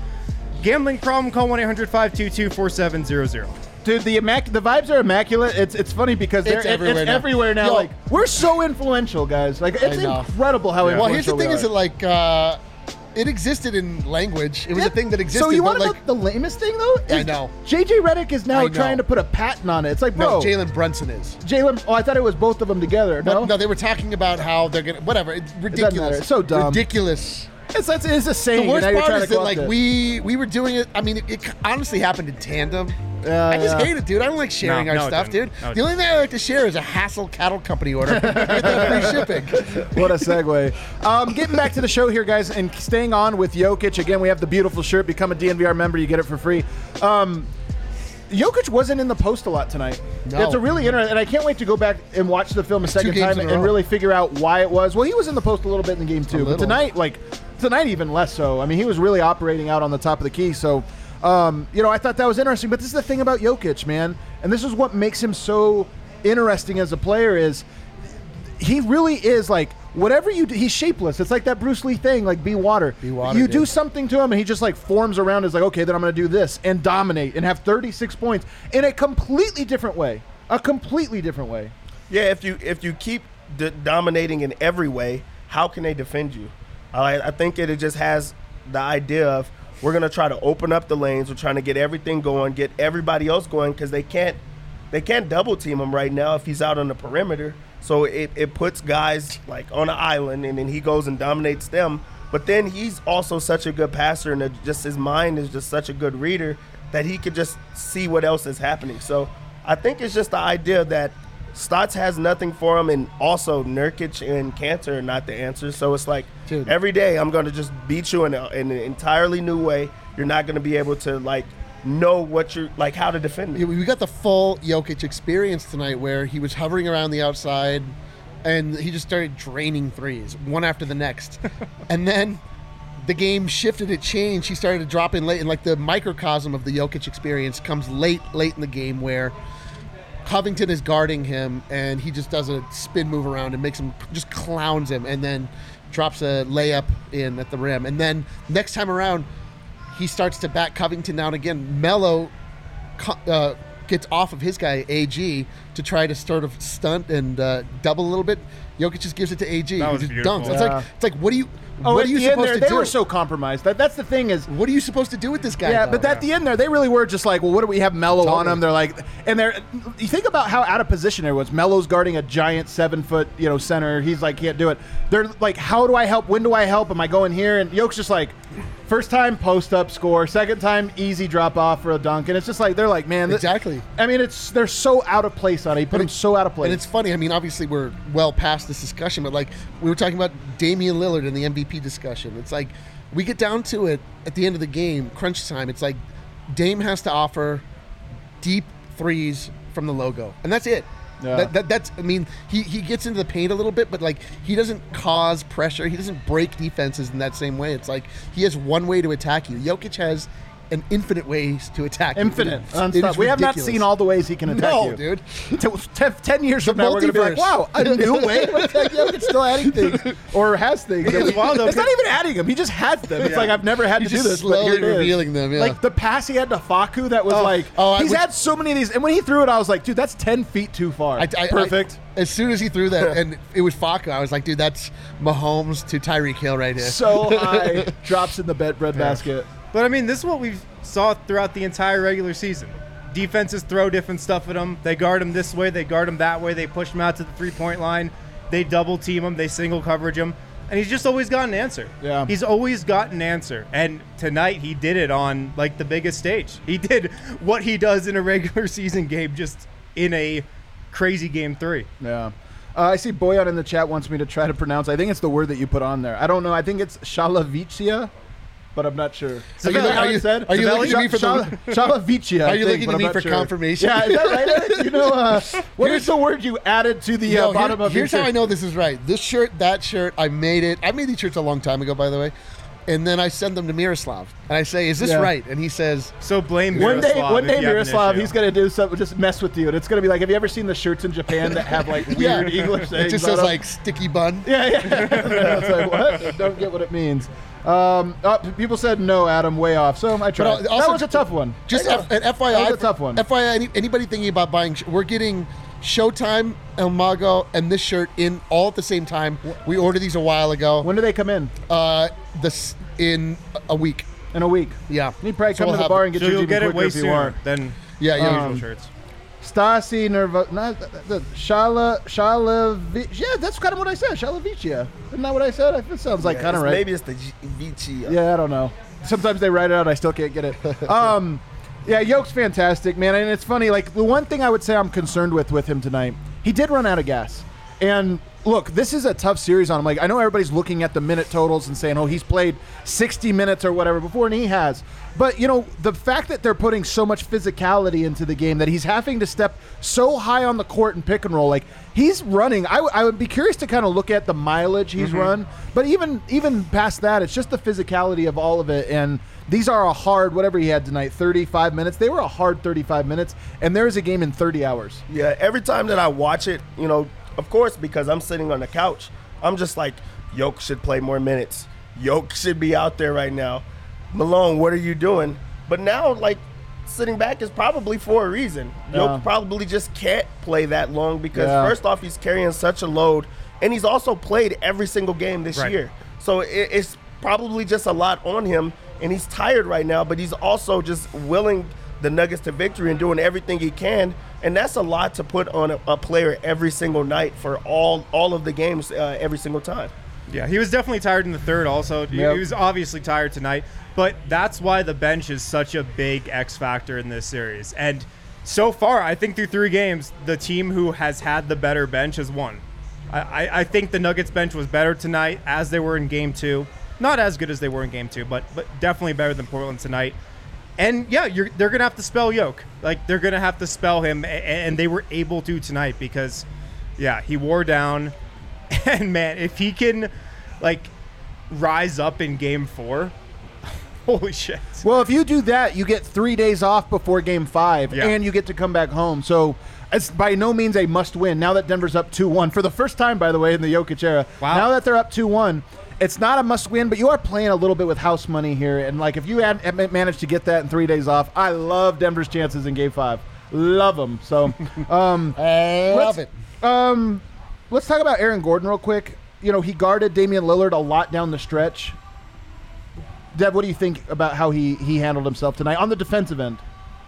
Gambling problem? Call 1-800-522-4700. Dude, the immac- the vibes are immaculate. It's it's funny because they're, It's it- everywhere it's now. everywhere now. Yo. Like we're so influential, guys. Like it's I know. incredible how Well, influential here's the we thing: are. is that like uh, it existed in language. It was a thing that existed. So you want to like know the lamest thing though? I Is know. JJ Redick is now trying to put a patent on it. It's like, bro, no, Jalen Brunson is. Jalen. Oh, I thought it was both of them together. But No, no, they were talking about how they're gonna whatever. It's ridiculous. matter. It's so dumb. Ridiculous. It's, it's, it's a saying. The worst and now part is that like we we were doing it. I mean, it, it honestly happened in tandem. Yeah, I just yeah. hate it, dude. I don't like sharing No, our no, stuff, dude. No, the only thing I like to share is a Hassel Cattle Company order. Everything free shipping. What a segue. Um, getting back to the show here, guys, and staying on with Jokic. Again, we have the beautiful shirt. Become a DNVR member. You get it for free. Um, Jokic wasn't in the post a lot tonight. No. It's a really interesting, and I can't wait to go back and watch the film a second time in a and row. really figure out why it was. Well, he was in the post a little bit in the game too, but little. tonight, like tonight, even less so. I mean, he was really operating out on the top of the key. So, um, you know, I thought that was interesting. But this is the thing about Jokic, man, and this is what makes him so interesting as a player is he really is like whatever you do, he's shapeless. It's like that Bruce Lee thing, like be water. Be water, You dude. do something to him, and he just like forms around. Is like, okay, then I'm going to do this and dominate and have 36 points in a completely different way. A completely different way. Yeah, if you if you keep d- dominating in every way, how can they defend you? I I think it, it just has the idea of we're gonna try to open up the lanes. We're trying to get everything going, get everybody else going because they can't they can't double team him right now if he's out on the perimeter. So it, it puts guys like on an island, and then he goes and dominates them. But then he's also such a good passer, and just his mind is just such a good reader that he could just see what else is happening. So I think it's just the idea that Stotts has nothing for him, and also Nurkic and Kanter are not the answer. So it's like Dude. every day I'm going to just beat you in, a, in an entirely new way. You're not going to be able to like know what you're like how to defend me. We got the full Jokic experience tonight where he was hovering around the outside and he just started draining threes one after the next. and then the game shifted, it changed. He started to drop in late, and like the microcosm of the Jokic experience comes late, late in the game where Covington is guarding him and he just does a spin move around and makes him just clowns him and then drops a layup in at the rim. And then next time around, he starts to back Covington down again. Melo uh, gets off of his guy AG to try to sort of stunt and uh, double a little bit. Jokic just gives it to AG. That who was just beautiful. dunks. It's like it's like what do you Oh, what at are you the end supposed there, to they do? were so compromised. That that's the thing is what are you supposed to do with this guy? Yeah, though? but at the end there, they really were just like, well, what do we have Melo on Totally. them? They're like, and they're. You think about how out of position it was. Melo's guarding a giant seven foot, you know, center. He's like, can't do it. They're like, how do I help? When do I help? Am I going here? And Yoke's just like, first time post up score, second time easy drop off for a dunk, and it's just like they're like, man, this- Exactly. I mean, it's they're so out of place on it. Put But him it- so out of place. And it's funny. I mean, obviously, we're well past this discussion, but like we were talking about Damian Lillard in the MVP discussion. It's like we get down to it at the end of the game, crunch time. It's like Dame has to offer deep threes from the logo, and that's it. Yeah. That, that, that's. I mean, he, he gets into the paint a little bit, but like he doesn't cause pressure. He doesn't break defenses in that same way. It's like he has one way to attack you. Jokic has an infinite ways to attack. you. Infinite. Unstoppable. We have not seen all the ways he can attack No, you. dude. T- ten, 10 years The from now, we're going to be like, wow, a new way? Heck? Yeah, it's still adding things. Or has things. It's wild, It's not even adding them. He just has them. It's Yeah. like, I've never had to do this, slowly revealing them. Yeah. Like the pass he had to Facu that was oh, like, Oh, he's had so many of these. And when he threw it, I was like, dude, that's 10 feet too far. I, I- Perfect. I- as soon as he threw that, and it was Facu, I was like, dude, that's Mahomes to Tyreek Hill right here. so high. Drops in the bed bread basket. But I mean, this is what we saw throughout the entire regular season. Defenses throw different stuff at him. They guard him this way, they guard him that way, they push him out to the three point line, they double team him, they single coverage him, and he's just always got an answer. Yeah. He's always got an answer. And tonight he did it on like the biggest stage. He did what he does in a regular season game just in a crazy game three. Yeah. Uh, I see Boyan in the chat wants me to try to pronounce. I think it's the word that you put on there. I don't know. I think it's Shalavicia, but I'm not sure. Are you- are you- are you looking at me for the- Shalavicia? Are you looking but at me for confirmation? Yeah, is that right? You know, uh, what is the word you added to the uh, bottom here- of your here's how? I know this is right. This shirt, that shirt, I made it. I made these shirts a long time ago, by the way. And then I send them to Miroslav, and I say, "Is this Yeah. right?" And he says, So blame One day, one day, you Miroslav, he's gonna do something, just mess with you, and it's gonna be like, have you ever seen the shirts in Japan that have like weird "Yeah." English It just says like "sticky bun." Yeah, yeah. it's like, what? Don't get what it means. Um, uh, people said no, Adam, way off. So I tried. But also- that was a tough one. Just I F- know. an FYI, That was a tough one. FYI, any, anybody thinking about buying, sh- we're getting Showtime, El Mago, and this shirt in all at the same time. We ordered these a while ago. when do they come in? Uh, this in a week. In a week. Yeah, You probably So come we'll to the have- bar and get so your you'll DB get it quicker way if you sooner want. than Yeah, yeah. Um, usual shirts. Stasi Nervo, not the Shala Shalavi. Yeah, that's kind of what I said. Shalavicia. Isn't that what I said? It sounds like Yeah, kind of right. Maybe it's the G- Vici. Yeah, I don't know. Sometimes they write it out. I still can't get it. Um, yeah, Yoke's fantastic, man. And it's funny. Like the one thing I would say I'm concerned with with him tonight, he did run out of gas. And look, this is a tough series on him. Like I know everybody's looking at the minute totals and saying, "Oh, he's played 60 minutes or whatever before," and he has. But you know, the fact that they're putting so much physicality into the game that he's having to step so high on the court and pick and roll, like he's running. I, w- I would be curious to kind of look at the mileage he's mm-hmm. run, but even even past that, it's just the physicality of all of it. And these are a hard whatever he had tonight, 35 minutes. They were a hard 35 minutes, and there is a game in 30 hours. Yeah, every time that I watch it, you know, of course, because I'm sitting on the couch, I'm just like, Yoke should play more minutes. Yoke should be out there right now. Malone, what are you doing? But now, like, sitting back is probably for a reason. Yeah. Yoke probably just can't play that long because, Yeah. first off, he's carrying such a load, and he's also played every single game this Right. year. So it, it's probably just a lot on him, and he's tired right now, but he's also just willing the Nuggets to victory and doing everything he can. And that's a lot to put on a, a player every single night for all all of the games uh, every single time. Yeah, he was definitely tired in the third. Also, He- Yep. he was obviously tired tonight. But that's why the bench is such a big X factor in this series. And so far, I think through three games, the team who has had the better bench has won. I, I, I think the Nuggets bench was better tonight as they were in Game Two. Not as good as they were in Game Two, but but definitely better than Portland tonight. And yeah, you're, they're gonna have to spell Yoke. Like they're gonna have to spell him, and they were able to tonight because, yeah, he wore down. And man, if he can, like, rise up in Game Four, holy shit! Well, if you do that, you get three days off before game five, Yeah. and you get to come back home. So it's by no means a must win. Now that Denver's up 2 1, for the first time, by the way, in the Jokic era. Wow. Now that they're up 2 1, it's not a must win, but you are playing a little bit with house money here. And, like, if you had, had managed to get that in three days off, I love Denver's chances in game five. Love them. So, um, I love Let's- it. um, let's talk about Aaron Gordon real quick. You know, he guarded Damian Lillard a lot down the stretch. Deb, what do you think about how he he handled himself tonight on the defensive end?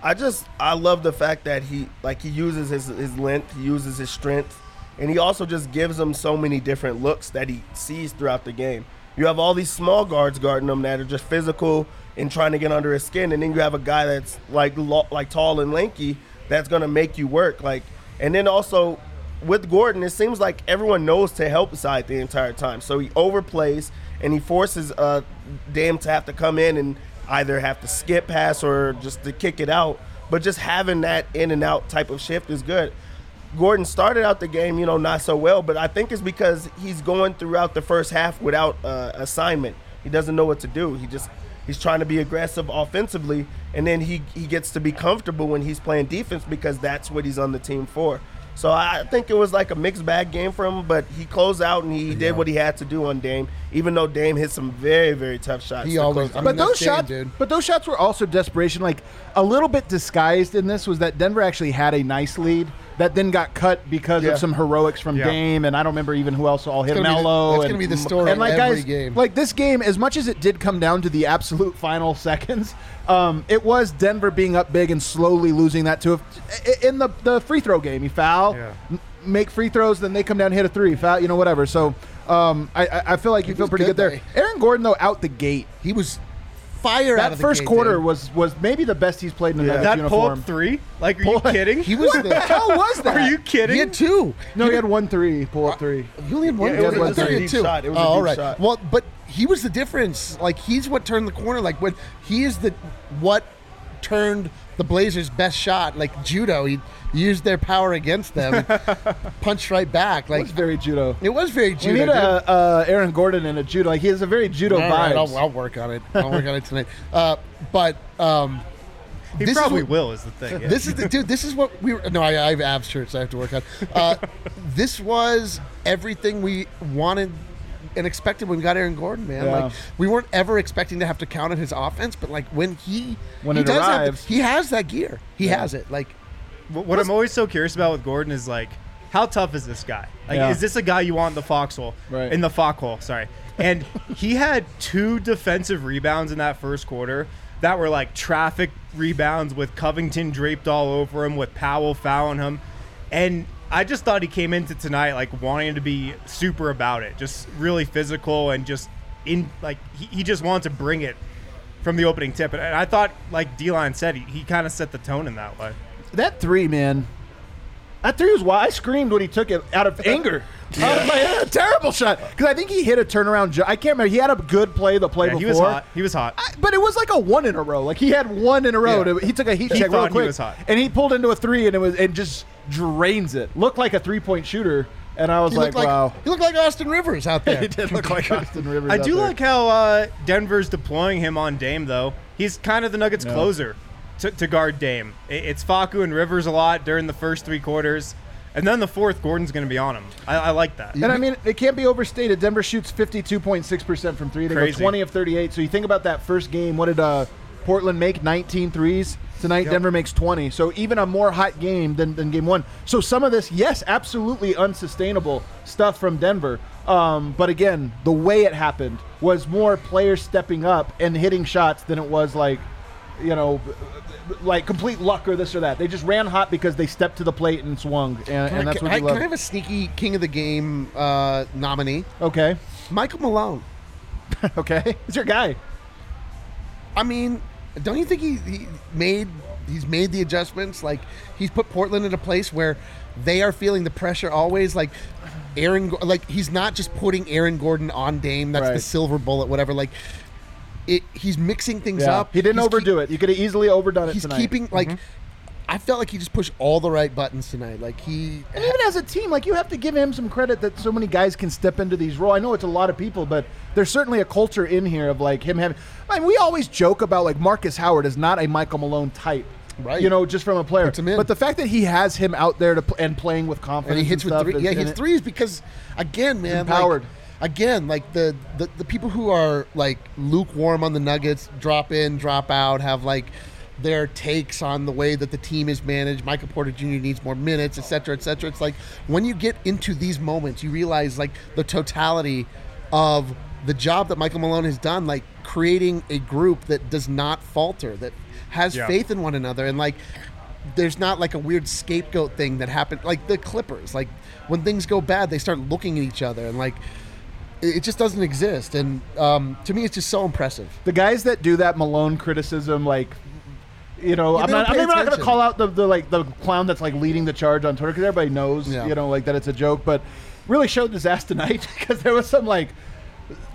I just I love the fact that he like he uses his his length, he uses his strength, and he also just gives them so many different looks that he sees throughout the game. You have all these small guards guarding him that are just physical and trying to get under his skin, and then you have a guy that's like like tall and lanky that's gonna make you work. Like, and then also with Gordon, it seems like everyone knows to help side the entire time. So he overplays and he forces uh Dame to have to come in and either have to skip pass or just to kick it out. But just having that in and out type of shift is good. Gordon started out the game, you know, not so well, but I think it's because he's going throughout the first half without uh, assignment. He doesn't know what to do. He just He's trying to be aggressive offensively, and then he he gets to be comfortable when he's playing defense because that's what he's on the team for. So I think it was like a mixed bag game for him, but he closed out and he did what he had to do on Dame, even though Dame hit some very very tough shots. He to always- close I out. But those that's Dame, shots, dude. but those shots were also desperation. Like a little bit disguised in this was that Denver actually had a nice lead that then got cut because Yeah. of some heroics from Yeah. Dame, and I don't remember even who else all hit gonna be the- Melo. that's and, gonna be the story And like every guys, game. like this game, as much as it did come down to the absolute final seconds, um, it was Denver being up big and slowly losing that to a, in the the free throw game. You foul, Yeah. m- make free throws, then they come down and hit a three, foul, you know, whatever. So. Um, I, I- I feel like you feel pretty good, good, there. though. Aaron Gordon though out the gate He was fire out that of the first gate, quarter dude. was was maybe the best he's played in a Nuggets That pull uniform. up three? Like, are Pull- you kidding? He was the How was that? Are you kidding? He had two. No, he had one three, pull up three. You only had one. Yeah, it was I just a you deep two. shot. It was a oh, deep all right. shot. Well, but he was the difference. Like he's what turned the corner. Like when he is the what turned the Blazers' best shot. Like judo, he used their power against them, punched right back. Like It's very judo. it was very We judo. need dude. a uh, Aaron Gordon in a judo. Like he has a very judo All right, vibes. I'll, I'll work on it. I'll work on it tonight. Uh, but um, he this is probably what- will, is the thing. yeah. this is the dude. This is what we were. No, I, I have abs shirts. I have to work on. Uh, this was everything we wanted and expected when we got Aaron Gordon. Man, Yeah. like we weren't ever expecting to have to count on his offense, but like when he When he it does have arrives. the, he has that gear. He has it. Like What what I'm always so curious about with Gordon is like, how tough is this guy? Like, Yeah. is this a guy you want in the foxhole? Right. In the foxhole, sorry. And he had two defensive rebounds in that first quarter that were like traffic rebounds with Covington draped all over him, with Powell fouling him. And I just thought he came into tonight like wanting to be super about it, just really physical and just in like he, he just wanted to bring it from the opening tip. And I thought, like D line said, he, he kind of set the tone in that way. That three, man. That three was why I screamed when he took it out of anger. I was like, "Ah, terrible shot. Because I think he hit a turnaround. Ju- I can't remember. He had a good play the play Yeah, before. he was hot. He was hot. I- but it was like a one in a row. Like he had one in a row. Yeah. to- he took a heat He check real thought he was hot. and he pulled into a three, and it was and just drains it. Looked like a three point shooter, and I was like, like wow. he looked like Austin Rivers out there. he did look like Austin Rivers. I out do there. like how uh, Denver's deploying him on Dame, though. He's kind of the Nuggets' Yeah. closer to, to guard Dame. I- It's Facu and Rivers a lot during the first three quarters, and then the fourth, Gordon's going to be on him. I, I like that. And I mean, it can't be overstated. Denver shoots 52.6% from three. They Crazy. go 20 of 38. So you think about that first game. What did uh, Portland make? 19 threes. Tonight, Denver makes 20. So even a more hot game than, than game one. So some of this, yes, absolutely unsustainable stuff from Denver. Um, but again, the way it happened was more players stepping up and hitting shots than it was like, you know, like complete luck or this or that. They just ran hot because they stepped to the plate and swung, and, and I, that's can, what I, you can I love. have a sneaky King of the Game uh, nominee? Okay, Michael Malone. okay, it's your guy. I mean, don't you think he, he made he's made the adjustments? Like he's put Portland in a place where they are feeling the pressure always. Like Aaron, like he's not just putting Aaron Gordon on Dame. That's the silver bullet, whatever. Like it, he's mixing things Yeah, up. he didn't He's overdo keep- it. You could have easily overdone it He's tonight. Mm-hmm. keeping like. I felt like he just pushed all the right buttons tonight. Like he, And even as a team, like you have to give him some credit that so many guys can step into these roles. I know it's a lot of people, but there's certainly a culture in here of like him having. I mean, we always joke about like Markus Howard is not a Michael Malone type, Right. You know, just from a player. Puts him in. But the fact that he has him out there to pl- and playing with confidence and he hits with stuff three. is- Yeah, he and hits threes because, again, man, like- empowered. Again, like the, the the people who are like lukewarm on the Nuggets, drop in, drop out, have like their takes on the way that the team is managed. Michael Porter Jr. needs more minutes, et cetera, et cetera. It's like when you get into these moments, you realize like the totality of the job that Michael Malone has done, like creating a group that does not falter, that has Yeah. faith in one another, and like there's not like a weird scapegoat thing that happened like the clippers like when things go bad they start looking at each other and like it just doesn't exist and um, to me it's just so impressive the guys that do that Malone criticism, like, you know, Yeah, I'm not, I'm not going to call out the, the like the clown that's like leading the charge on Twitter because everybody knows, Yeah. you know, like that it's a joke, but really showed his ass tonight because there was some like.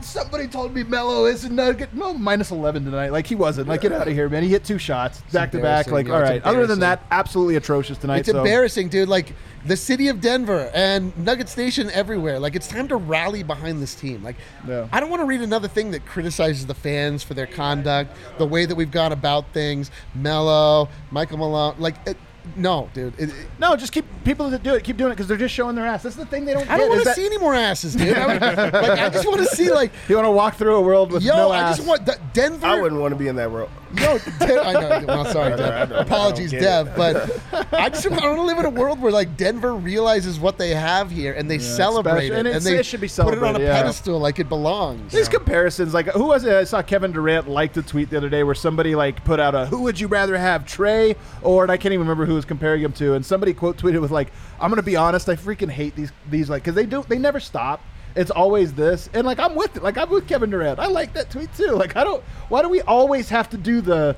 Somebody told me Melo is a nugget. No, minus 11 tonight. Like he wasn't. Like get out of here, man. He hit two shots back to back. Like Yeah, all right. Other than that, absolutely atrocious tonight. It's so. embarrassing, dude. Like the city of Denver and Nugget Station everywhere. Like it's time to rally behind this team. Like Yeah. I don't want to read another thing that criticizes the fans for their conduct, the way that we've gone about things. Melo, Michael Malone. Like it, no, dude. It, it- No, just keep people that do it keep doing it because they're just showing their ass. That's the thing they don't. I don't want to see any more asses, dude. I, would- like I just want to see like. You want to walk through a world with Yo, no I ass. just want the, Denver. I wouldn't want to be in that world. No, De- I know. Well, sorry, I know, I Dev. know. Apologies, don't get Dev. But I just I don't want to live in a world where like Denver realizes what they have here and they celebrate special- it and it's- they it should be put it on a yeah. pedestal like it belongs. These comparisons, like who was it? I saw Kevin Durant liked a tweet the other day where somebody like put out a "Who would you rather have, Trey or?" And I can't even remember who was comparing him to. And somebody quote tweeted with like, "I'm gonna be honest, I freaking hate these these like because they do they never stop. It's always this, and like I'm with it. Like I'm with Kevin Durant. I like that tweet too. Like I don't. Why do we always have to do the?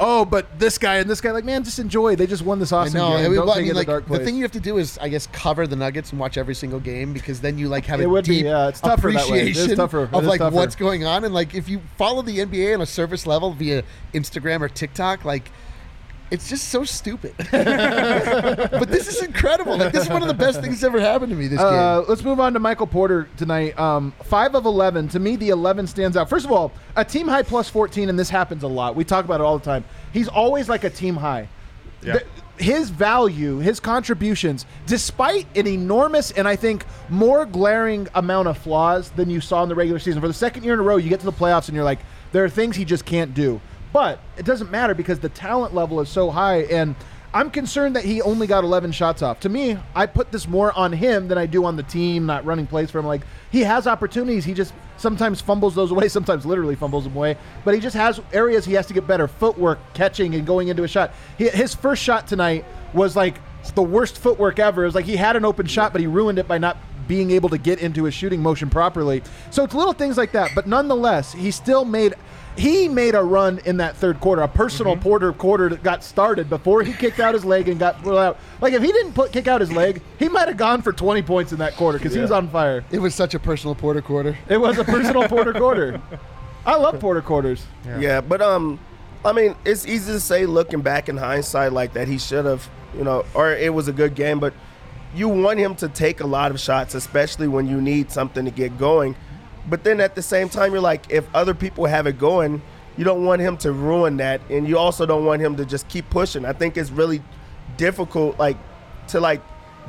Oh, but this guy and this guy, like man, just enjoy. They just won this I awesome know. game. Don't well, I mean, like the the thing you have to do is, I guess, cover the Nuggets and watch every single game because then you like have It a would be, deep yeah, it's tougher that way. It is appreciation tougher. Of like tougher. what's going on. And like if you follow the NBA on a surface level via Instagram or TikTok, like it's just so stupid. but this is incredible. Like this is one of the best things that's ever happened to me this Uh, game. let's move on to Michael Porter tonight. Um, five of eleven. To me, the eleven stands out. First of all, a team high plus fourteen, and this happens a lot. We talk about it all the time. He's always like a team high. Yeah. The- his value, his contributions, despite an enormous and I think more glaring amount of flaws than you saw in the regular season. For the second year in a row, you get to the playoffs and you're like, there are things he just can't do. But it doesn't matter because the talent level is so high and I'm concerned that he only got 11 shots off. To me, I put this more on him than I do on the team not running plays for him. Like he has opportunities, he just sometimes fumbles those away, sometimes literally fumbles them away. But he just has areas he has to get better: footwork, catching, and going into a shot. He, his first shot tonight was like the worst footwork ever. It was like he had an open shot, but he ruined it by not being able to get into his shooting motion properly. So it's little things like that. But nonetheless, he still made he made a run in that third quarter, a personal Porter quarter that got started before he kicked out his leg and got pulled out. Like if he didn't put kick out his leg, he might have gone for 20 points in that quarter because he was on fire. It was such a personal Porter quarter. It was a personal Porter quarter. I love Porter quarters. Yeah. but um, I mean, it's easy to say looking back in hindsight like that he should have, you know, or it was a good game, but you want him to take a lot of shots, especially when you need something to get going. But then at the same time, you're like, if other people have it going, you don't want him to ruin that, and you also don't want him to just keep pushing. I think it's really difficult, like, to like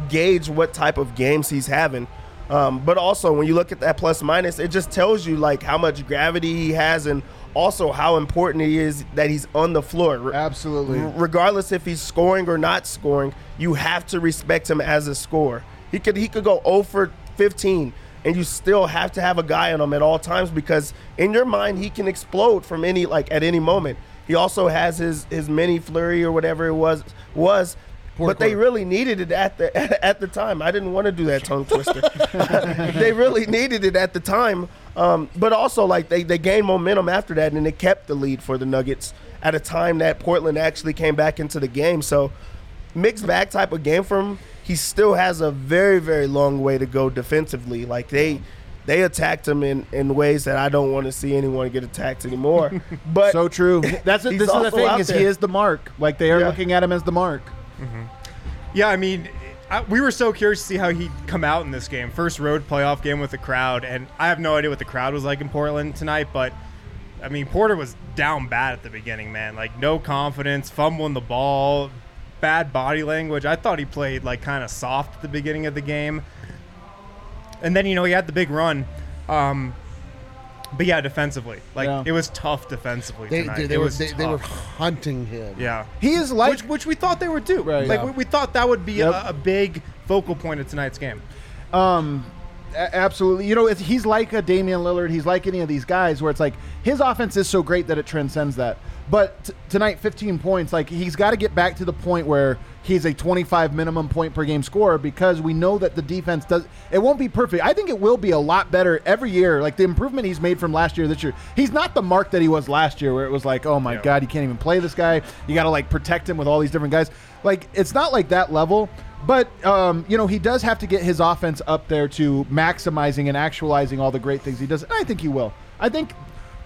gauge what type of games he's having. Um, but also, when you look at that plus minus, it just tells you like how much gravity he has, and also how important it is that he's on the floor. Absolutely. r- regardless if he's scoring or not scoring, you have to respect him as a scorer. He could he could go 0 for 15, and you still have to have a guy on him at all times because in your mind he can explode from any like at any moment. He also has his his mini flurry or whatever it was was. Porter but they really needed it at the at the time. I didn't want to do that tongue twister. they really needed it at the time. Um, but also, like they they gained momentum after that, and it kept the lead for the Nuggets at a time that Portland actually came back into the game. So mixed bag type of game for him. He still has a very very long way to go defensively. Like they. They attacked him in, in ways that I don't want to see anyone get attacked anymore. But So true. That's He's this is the thing out is he is the mark. Like they are Yeah. looking at him as the mark. Mm-hmm. Yeah, I mean, I, we were so curious to see how he'd come out in this game. First road playoff game with the crowd, and I have no idea what the crowd was like in Portland tonight, but I mean, Porter was down bad at the beginning, man. Like, no confidence, fumbling the ball, bad body language. I thought he played, like, kind of soft at the beginning of the game. And then, you know, he had the big run. Um, but yeah, defensively. Like, Yeah. it was tough defensively They, tonight. dude, they it were was they, they were hunting him. Yeah. He is like which, which we thought they would do. Right. Like Yeah. we, we thought that would be Yep. a, a big focal point of tonight's game. Um, a- absolutely. You know, it's, he's like a Damian Lillard. He's like any of these guys where it's like his offense is so great that it transcends that. But t- tonight, 15 points. Like he's got to get back to the point where he's a 25 minimum point per game scorer because we know that the defense does. It won't be perfect. I think it will be a lot better every year. Like the improvement he's made from last year, this year. He's not the mark that he was last year, where it was like, oh my Yeah. god, you can't even play this guy. You got to like protect him with all these different guys. Like it's not like that level. But um, you know, he does have to get his offense up there to maximizing and actualizing all the great things he does. And I think he will. I think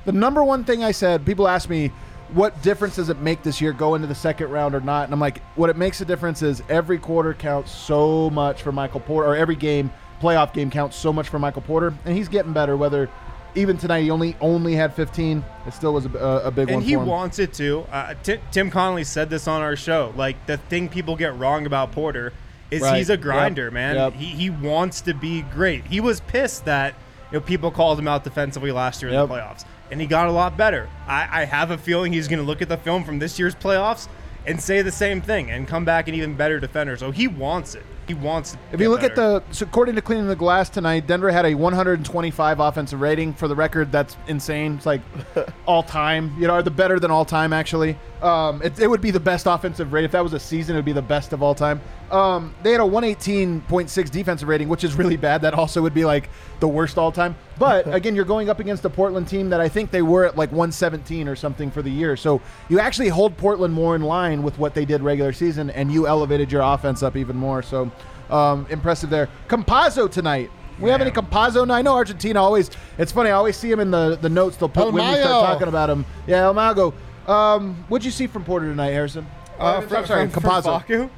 the number one thing I said, people ask me, what difference does it make this year go into the second round or not? And I'm like, what it makes a difference is every quarter counts so much for Michael Porter, or every game, playoff game counts so much for Michael Porter, and he's getting better. Whether even tonight he only only had 15, it still was a, a, a big one and he wants it too. Uh, Ti- Tim Connelly said this on our show. Like the thing people get wrong about Porter is Right. he's a Yep. grinder, man. Yep. He he wants to be great. He was pissed that you know people called him out defensively last year in Yep. the playoffs, and he got a lot better. I, I have a feeling he's going to look at the film from this year's playoffs and say the same thing and come back an even better defender. So he wants it. He wants. To If you look at the, so according to Cleaning the Glass tonight, Denver had a 125 offensive rating. For the record, that's insane. It's like all time, you know, the better than all time, actually. Um, it, it would be the best offensive rate. If that was a season, it would be the best of all time. Um, they had a 118.6 defensive rating, which is really bad. That also would be like the worst all time. But again, you're going up against a Portland team that I think they were at like 117 or something for the year. So you actually hold Portland more in line with what they did regular season, and you elevated your offense up even more. So um, impressive there. Campazzo tonight. We have any Campazzo? No, I know Argentina always. It's funny. I always see him in the, the notes. They'll put El when we start talking about him. Yeah, El Mago. Um, what'd you see from Porter tonight, Harrison? Uh, I'm sorry, from, from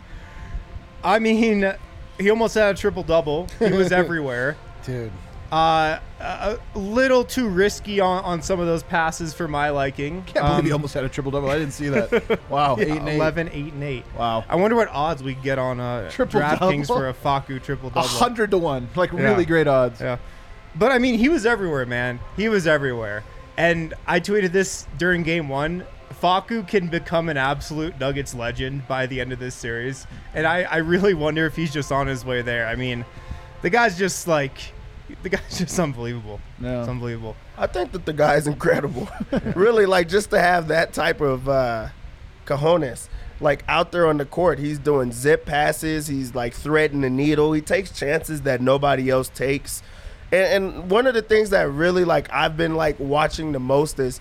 I mean, he almost had a triple double. He was everywhere. Dude. Uh, a a little too risky on, on some of those passes for my liking. Can't believe Um, he almost had a triple double. I didn't see that. Wow, yeah, eight and eight. 11, 8 and 8. Wow. I wonder what odds we get on uh, Triple DraftKings for a Facu triple A double. hundred to one. Like Yeah. really great odds. Yeah. But I mean, he was everywhere, man. He was everywhere. And I tweeted this during game one. Facu can become an absolute Nuggets legend by the end of this series. And I, I really wonder if he's just on his way there. I mean, the guy's just like, the guy's just unbelievable. Yeah. It's unbelievable. I think that the guy's is incredible. really, like just to have that type of uh, cojones, like out there on the court, he's doing zip passes. He's like threading the needle. He takes chances that nobody else takes. And, and one of the things that really like I've been like watching the most is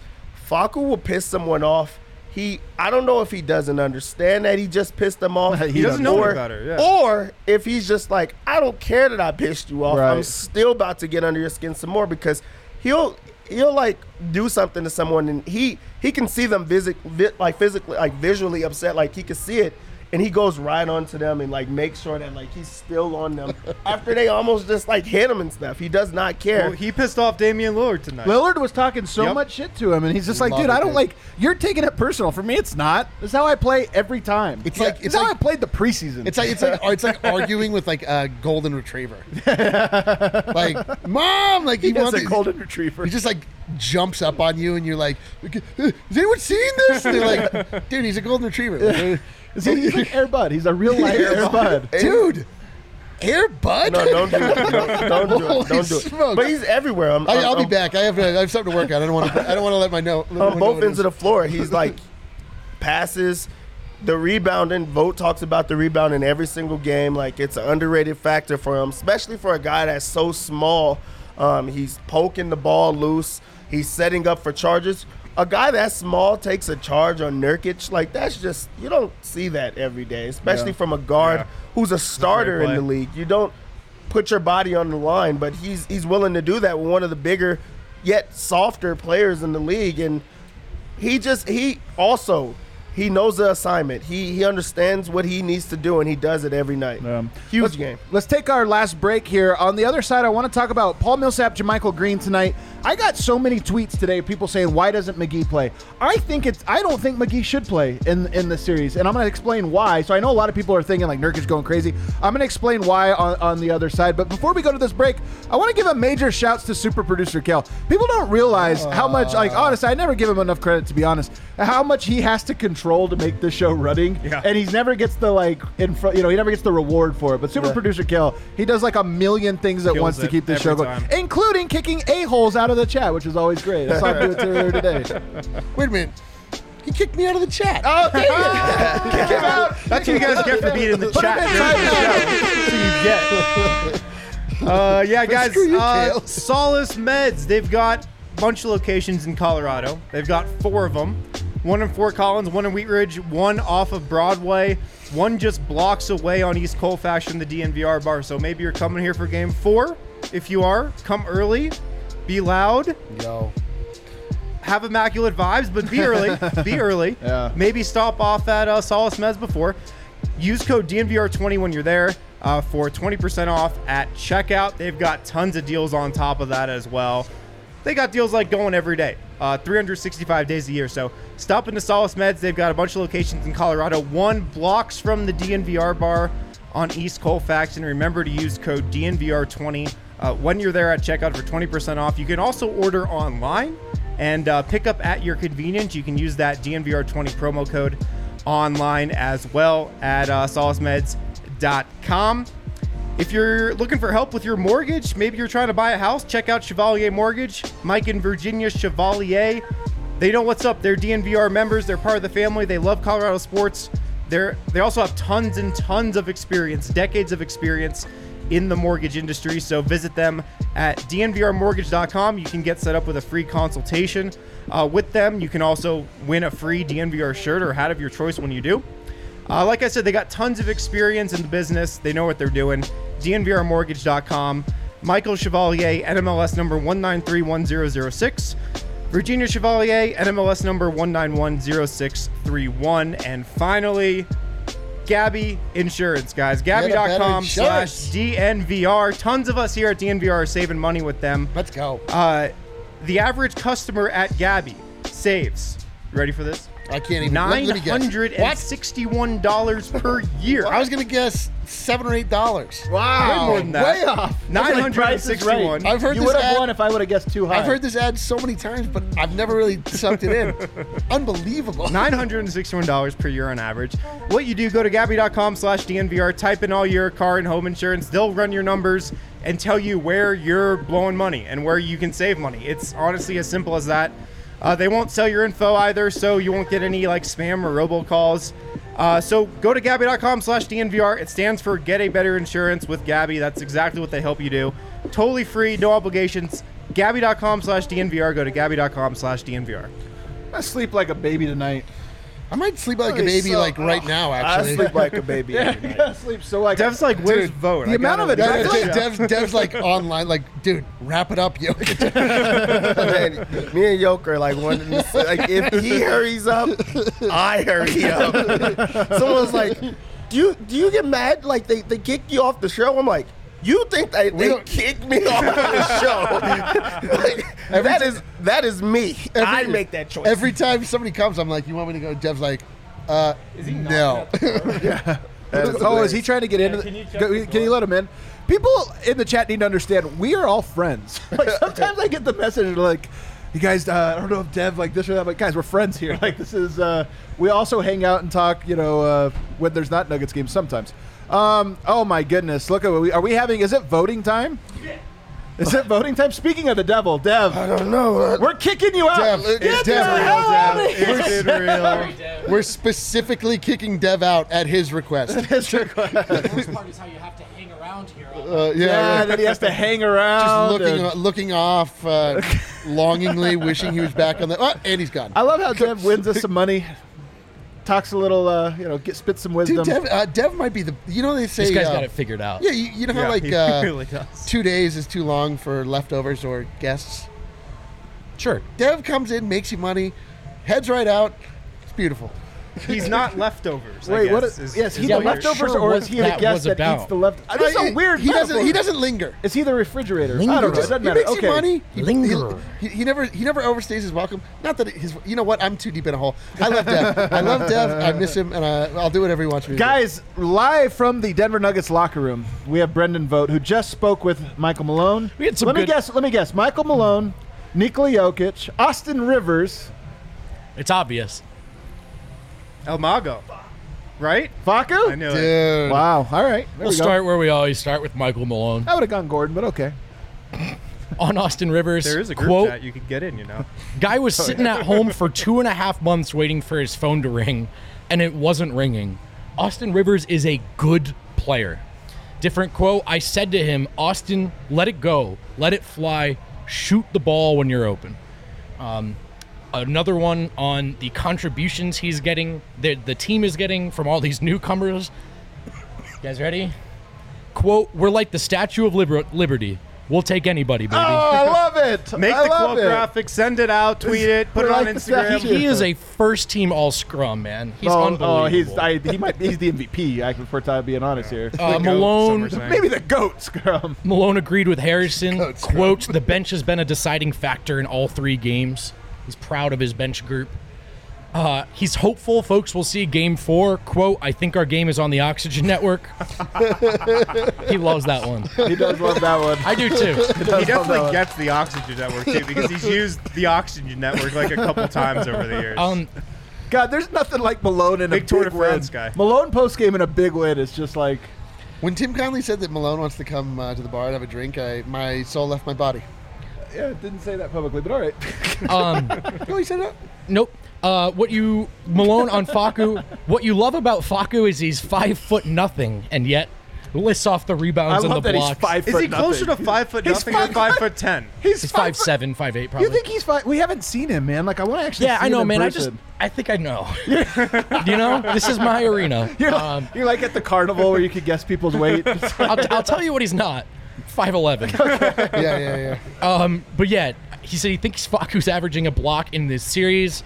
Facu will piss someone off. He I don't know if he doesn't understand that he just pissed them off. He doesn't know any or, better, yeah. Or if he's just like, I don't care that I pissed you off. I'm still about to get under your skin some more because he'll he'll like do something to someone and he he can see them visit like physically like visually upset like he can see it and he goes right onto them and like makes sure that like he's still on them after they almost just like hit him and stuff. He does not care. Well, he pissed off Damian Lillard tonight. Lillard was talking so Yep. much shit to him, and he's just like, Love dude, I don't dude. like. You're taking it personal. For me, it's not. This is how I play every time. It's like- it's it's how I played the preseason. It's like it's like it's like arguing with like a golden retriever. like, mom, like he, he has wants a golden retriever. He's just like jumps up on you, and you're like, "Has anyone seen this?" And they're like, "Dude, he's a golden retriever." Like, he's like Air Bud. He's a real life Air Bud. Dude, Air Bud. no, don't do it. Don't, don't do it. Don't do it. smokes. But he's everywhere. I'm, I, I'm- I'll be I'm- back. I have I have something to work on. I don't want to. I don't want to let my know. on both ends of the floor. He's like passes, the rebounding. Vogt talks about the rebounding every single game. Like it's an underrated factor for him, especially for a guy that's so small. Um, he's poking the ball loose. He's setting up for charges. A guy that small takes a charge on Nurkic, like that's just you don't see that every day, especially Yeah. from a guard Yeah. who's a starter in the league. You don't put your body on the line, but he's he's willing to do that with one of the bigger yet softer players in the league and he just he also he knows the assignment. He he understands what he needs to do and he does it every night. Um, Huge let's, game. Let's take our last break here. On the other side, I want to talk about Paul Millsap, JaMychal Green tonight. I got so many tweets today, people saying, "Why doesn't McGee play?" I think it's. I don't think McGee should play in in the series, and I'm going to explain why. So I know a lot of people are thinking like Nurkic going crazy. I'm going to explain why on, on the other side. But before we go to this break, I want to give a major shouts to super producer Kel. People don't realize how much. Like honestly, I never give him enough credit to be honest. How much he has to control to make this show running, Yeah. and he never gets the like in front. You know, he never gets the reward for it. But super Yeah. producer Kill, he does like a million things at Kills once to keep this every show going, time. including kicking a holes out of the chat, which is always great. I saw him do it earlier today. Wait a minute. He kicked me out of the chat. Oh, dang it! Kick him out. That's what you guys get for being in the Put him chat. in during the timeout. show. So you get. Uh, yeah, guys. Screw you, uh, Solace Meds. They've got a bunch of locations in Colorado. They've got four of them. One in Fort Collins, one in Wheat Ridge, one off of Broadway, one just blocks away on East Colfax from the DNVR bar. So maybe you're coming here for game four. If you are, come early, be loud, Yo. have immaculate vibes, but be early. be early. Yeah. Maybe stop off at uh, Solace Meds before. Use code DNVR20 when you're there uh, for 20% off at checkout. They've got tons of deals on top of that as well. They got deals like going every day, uh, 365 days a year. So stop into Solace Meds. They've got a bunch of locations in Colorado, one blocks from the DNVR bar on East Colfax. And remember to use code DNVR20 uh, when you're there at checkout for 20% off. You can also order online and uh, pick up at your convenience. You can use that DNVR20 promo code online as well at uh, solacemeds.com. If you're looking for help with your mortgage, maybe you're trying to buy a house, check out Chevalier Mortgage. Mike and Virginia Chevalier. They know what's up. They're DNVR members. They're part of the family. They love Colorado sports. They're they also have tons and tons of experience, decades of experience in the mortgage industry. So visit them at dnvrmortgage.com. You can get set up with a free consultation uh, with them. You can also win a free DNVR shirt or hat of your choice when you do. Uh, like I said, they got tons of experience in the business. They know what they're doing. DNVRmortgage.com. Michael Chevalier, NMLS number 1931006. Virginia Chevalier, NMLS number 1910631. And finally, Gabi Insurance, guys. Gabi.com slash DNVR. Tons of us here at DNVR are saving money with them. Let's go. Uh, the average customer at Gabi saves, you ready for this? I can't even. Nine let me guess. hundred and What? sixty-one dollars per year. I was gonna guess seven or eight dollars. Wow, Way more than that. Way off. Nine Like hundred Price and is Right. I've heard You this would have ad- won if I would have guessed too high. I've heard this ad so many times, but I've never really sucked it in. Unbelievable. Nine hundred and sixty-one dollars per year on average. What you do? Go to Gabi.com slash DNVR. Type in all your car and home insurance. They'll run your numbers and tell you where you're blowing money and where you can save money. It's honestly as simple as that. Uh, they won't sell your info either, so you won't get any like spam or robocalls. Uh, so go to Gabi.com slash DNVR. It stands for Get a Better Insurance with Gabi. That's exactly what they help you do. Totally free, no obligations. Gabi.com slash DNVR. Go to Gabi.com slash DNVR. I sleep like a baby tonight. I might sleep like a baby so- like right now. Actually, I Actually, sleep like a baby. Yeah, every I night. gotta sleep so like. Dev's like, where's Dude, vote? the I amount of it- Yeah, I yeah, Dev's, Dev's like online, like, dude, wrap it up, yo. Man, me and Yoke are like one. Like if he hurries up, I hurry up. Someone's like, "Do you do you get mad? Like they they kick you off the show?" I'm like. You think they, they don't- kicked me off the show? like, that is that is me. I Every- make that choice. Every time somebody comes, I'm like, you want me to go? Dev's like, uh, no. oh, is he trying to get in? can you check Go- can you let him in? People in the chat need to understand we are all friends. Like sometimes I get the message like, "You guys, uh, I don't know if Dev like this or that, but guys, we're friends here. Like this is. Uh, we also hang out and talk. You know, uh, when there's not Nuggets games sometimes. Um, oh my goodness, look at what we are we having? Is it voting time? Is it voting time? Speaking of the devil, Dev, I don't know. we're kicking you out. Dev, Get it's the Dev. hell out of here. It's real. We're specifically kicking Dev out at his request. That's your question. This part is how you have to hang around here. Uh, yeah, Yeah, right. then he has to hang around. just looking and- looking off, uh, longingly, wishing he was back on the. Oh, and he's gone. I love how Dev wins us some money, talks a little, uh, you know, get, spits some wisdom. Dude, Dev, uh, Dev might be the. You know they say. This guy's uh, got it figured out. Yeah, you, you know how Yeah, like uh, really two days is too long for leftovers or guests. Sure. Dev comes in, makes you money, heads right out. It's beautiful. He's not leftovers. I Wait, what? guess, Is, yes, he Yeah, the I'm not leftovers, sure or what is he the that guest was that about. eats the left? This is Uh, a weird. He doesn't. metaphor. He doesn't linger. Is he the refrigerator? I Linger. don't know. It He doesn't He matter. makes okay. you money. He, Linger. He, he, he never he never overstays his welcome. Not that his. You know what? I'm too deep in a hole. I love Dev. I love Dev. I miss him, and I, I'll do whatever he wants me to do. Guys, live from the Denver Nuggets locker room, we have Brendan Vogt, who just spoke with Michael Malone. We had some let me good- guess. Let me guess. Michael Malone, Nikola Jokic, Austin Rivers, It's obvious. El Mago, right? Facu. I knew it. Dude. Wow. All right. There We'll we go. start where we always start with Michael Malone. I would have gone Gordon, but okay. On Austin Rivers, There is a group quote, chat you could get in, you know. guy was sitting at home for two and a half months waiting for his phone to ring, and it wasn't ringing. Austin Rivers is a good player. Different quote, I said to him, Austin, let it go, let it fly, shoot the ball when you're open. Um, another one on the contributions he's getting, the, the team is getting from all these newcomers. You guys ready? Quote, we're like the Statue of Liber- Liberty. We'll take anybody, baby. Oh, I love it. Make I the love quote it. graphic, send it out, tweet it, put it on like Instagram. statue. he is a first team all scrum, man. He's oh, unbelievable. oh, he's I, he might he's the MVP. I prefer to being honest here. uh, The goat, Malone, some are saying. Maybe the goat scrum. Malone agreed with Harrison. Coach. Quote, the bench has been a deciding factor in all three games. He's proud of his bench group. Uh, he's hopeful folks will see game four. Quote, I think our game is on the Oxygen Network. he loves that one. He does love that one. I do too. He definitely gets the Oxygen Network too because he's used the Oxygen Network like a couple times over the years. Um, God, there's nothing like Malone in Big a Tour big win. France guy. Malone post game in a big win is just like When Tim Connelly said that Malone wants to come uh, to the bar and have a drink, I, my soul left my body. Yeah, didn't say that publicly, but all right. um, Oh, he said that? nope. Uh, what you Malone on Facu? What you love about Facu is he's five foot nothing, and yet lists off the I rebounds and the love that he's blocks. five is foot he closer nothing. to five foot He's nothing or five- five foot ten? He's, He's five five foot- seven, five eight, probably. You think he's five? We haven't seen him, man. Like I want to actually. Yeah, see I know, him in man. I just. I think I know. you know, this is my arena. You're, Um, you're like at the carnival where you could guess people's weight. I'll, I'll tell you what he's not. Five eleven. Yeah, yeah, yeah. Um, but yeah, he said he thinks Facu's averaging a block in this series.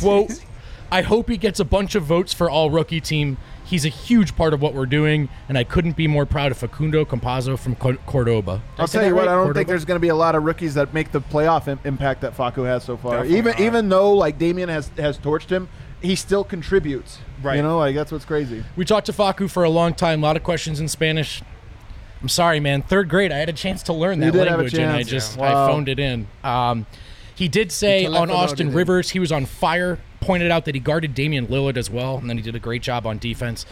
Quote: I hope he gets a bunch of votes for all rookie team. He's a huge part of what we're doing, and I couldn't be more proud of Facundo Campazzo from Co- Cordoba. I'll tell that you what. right? I don't Cordoba? think there's going to be a lot of rookies that make the playoff Im- impact that Facu has so far. Definitely even not. even though like Damian has has torched him, he still contributes. Right. You know, like that's what's crazy. We talked to Facu for a long time. A lot of questions in Spanish. I'm sorry, man. Third grade, I had a chance to learn that did have a language, and I just yeah. Wow. I phoned it in. Um, he did say on Austin. Rivers he was on fire. Pointed out that he guarded Damian Lillard as well, and then he did a great job on defense.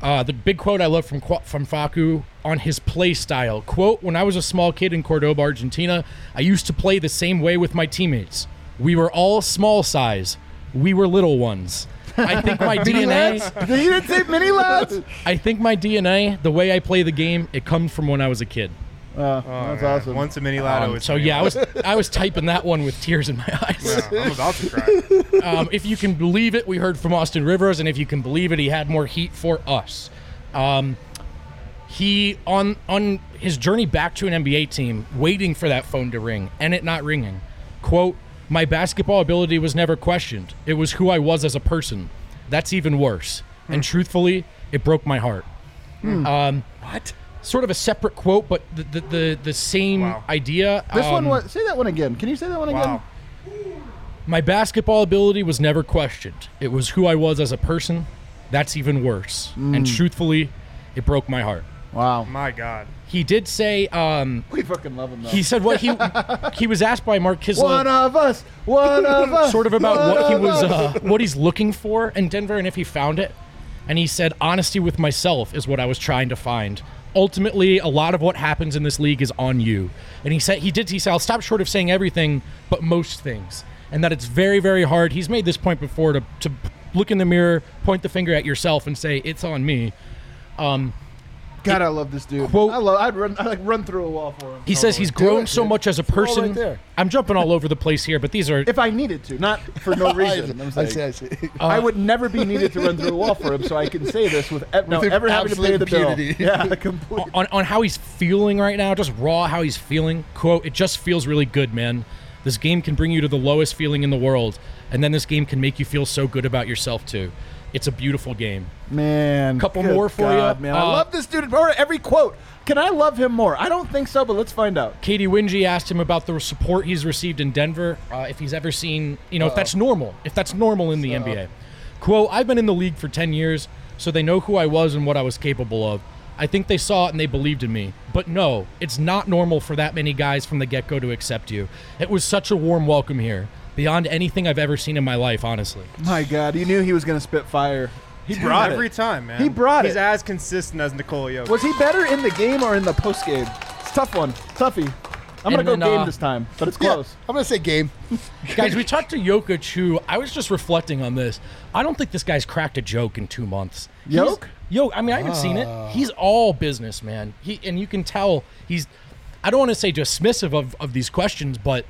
Uh, the big quote I love from from Facu on his play style. Quote, when I was a small kid in Cordoba, Argentina, I used to play the same way with my teammates. We were all small size. We were little ones. I think my DNA you didn't say mini lads. I think my DNA, the way I play the game, it comes from when I was a kid. Uh, Oh, that's man. awesome. Once a mini lad, Um, always so yeah, I was I was typing that one with tears in my eyes. Yeah, I'm about to cry. Um, if you can believe it, we heard from Austin Rivers, and if you can believe it, he had more heat for us. Um, he on on his journey back to an NBA team, waiting for that phone to ring and it not ringing. Quote: My basketball ability was never questioned. It was who I was as a person. That's even worse. And truthfully, it broke my heart. Um, what? Sort of a separate quote, but the the the, the same Wow. idea. This one Um, was. Say that one again. Can you say that one again? Wow. My basketball ability was never questioned. It was who I was as a person. That's even worse. And truthfully, it broke my heart. Wow. My God. He did say, um, We fucking love him though. he said what he he was asked by Mark one of us. One of us. sort of about one what he was uh, what he's looking for in Denver and if he found it. And he said honesty with myself is what I was trying to find. Ultimately, a lot of what happens in this league is on you. And he said he did he said I'll stop short of saying everything, but most things. And that it's very very hard. He's made this point before to to look in the mirror, point the finger at yourself and say it's on me. Um, God, I love this dude. Quote- I love. I'd run. I like run through a wall for him. he says he's grown it, so dude. much as a all right person. there. I'm jumping all over the place here, but these are If I needed to, not for no reason. I'm I saying. see, I see. Uh, I would never be needed to run through a wall for him, so I can say this with e- no With ever having to pay absolute the bill. Yeah, complete. on, on how he's feeling right now, just raw how he's feeling. Quote, it just feels really good, man. This game can bring you to the lowest feeling in the world, and then this game can make you feel so good about yourself too. It's a beautiful game. Man, Couple more for God, ya. Man, I Uh, love this dude. Every quote. Can I love him more? I don't think so, but let's find out. Katy Winge asked him about the support he's received in Denver, uh, if he's ever seen, you know, if that's normal, if that's normal in the NBA. Quote, I've been in the league for 10 years, so they know who I was and what I was capable of. I think they saw it and they believed in me. But no, it's not normal for that many guys from the get go to accept you. It was such a warm welcome here, beyond anything I've ever seen in my life, honestly. My God, you knew he was going to spit fire. He Dude, brought every it. time, man. He brought He's it. He's as consistent as Nikola Jokic. Was he better in the game or in the post game? It's a tough one. Toughie. I'm going And to go then, game uh, this time, but it's Yeah, close. I'm gonna say game. Guys, we talked to Jokic, who I was just reflecting on this. I don't think this guy's cracked a joke in two months. He's- Yoke? Yo, I mean, I haven't seen it. He's all business, man. He and you can tell he's. I don't want to say dismissive of, of these questions, but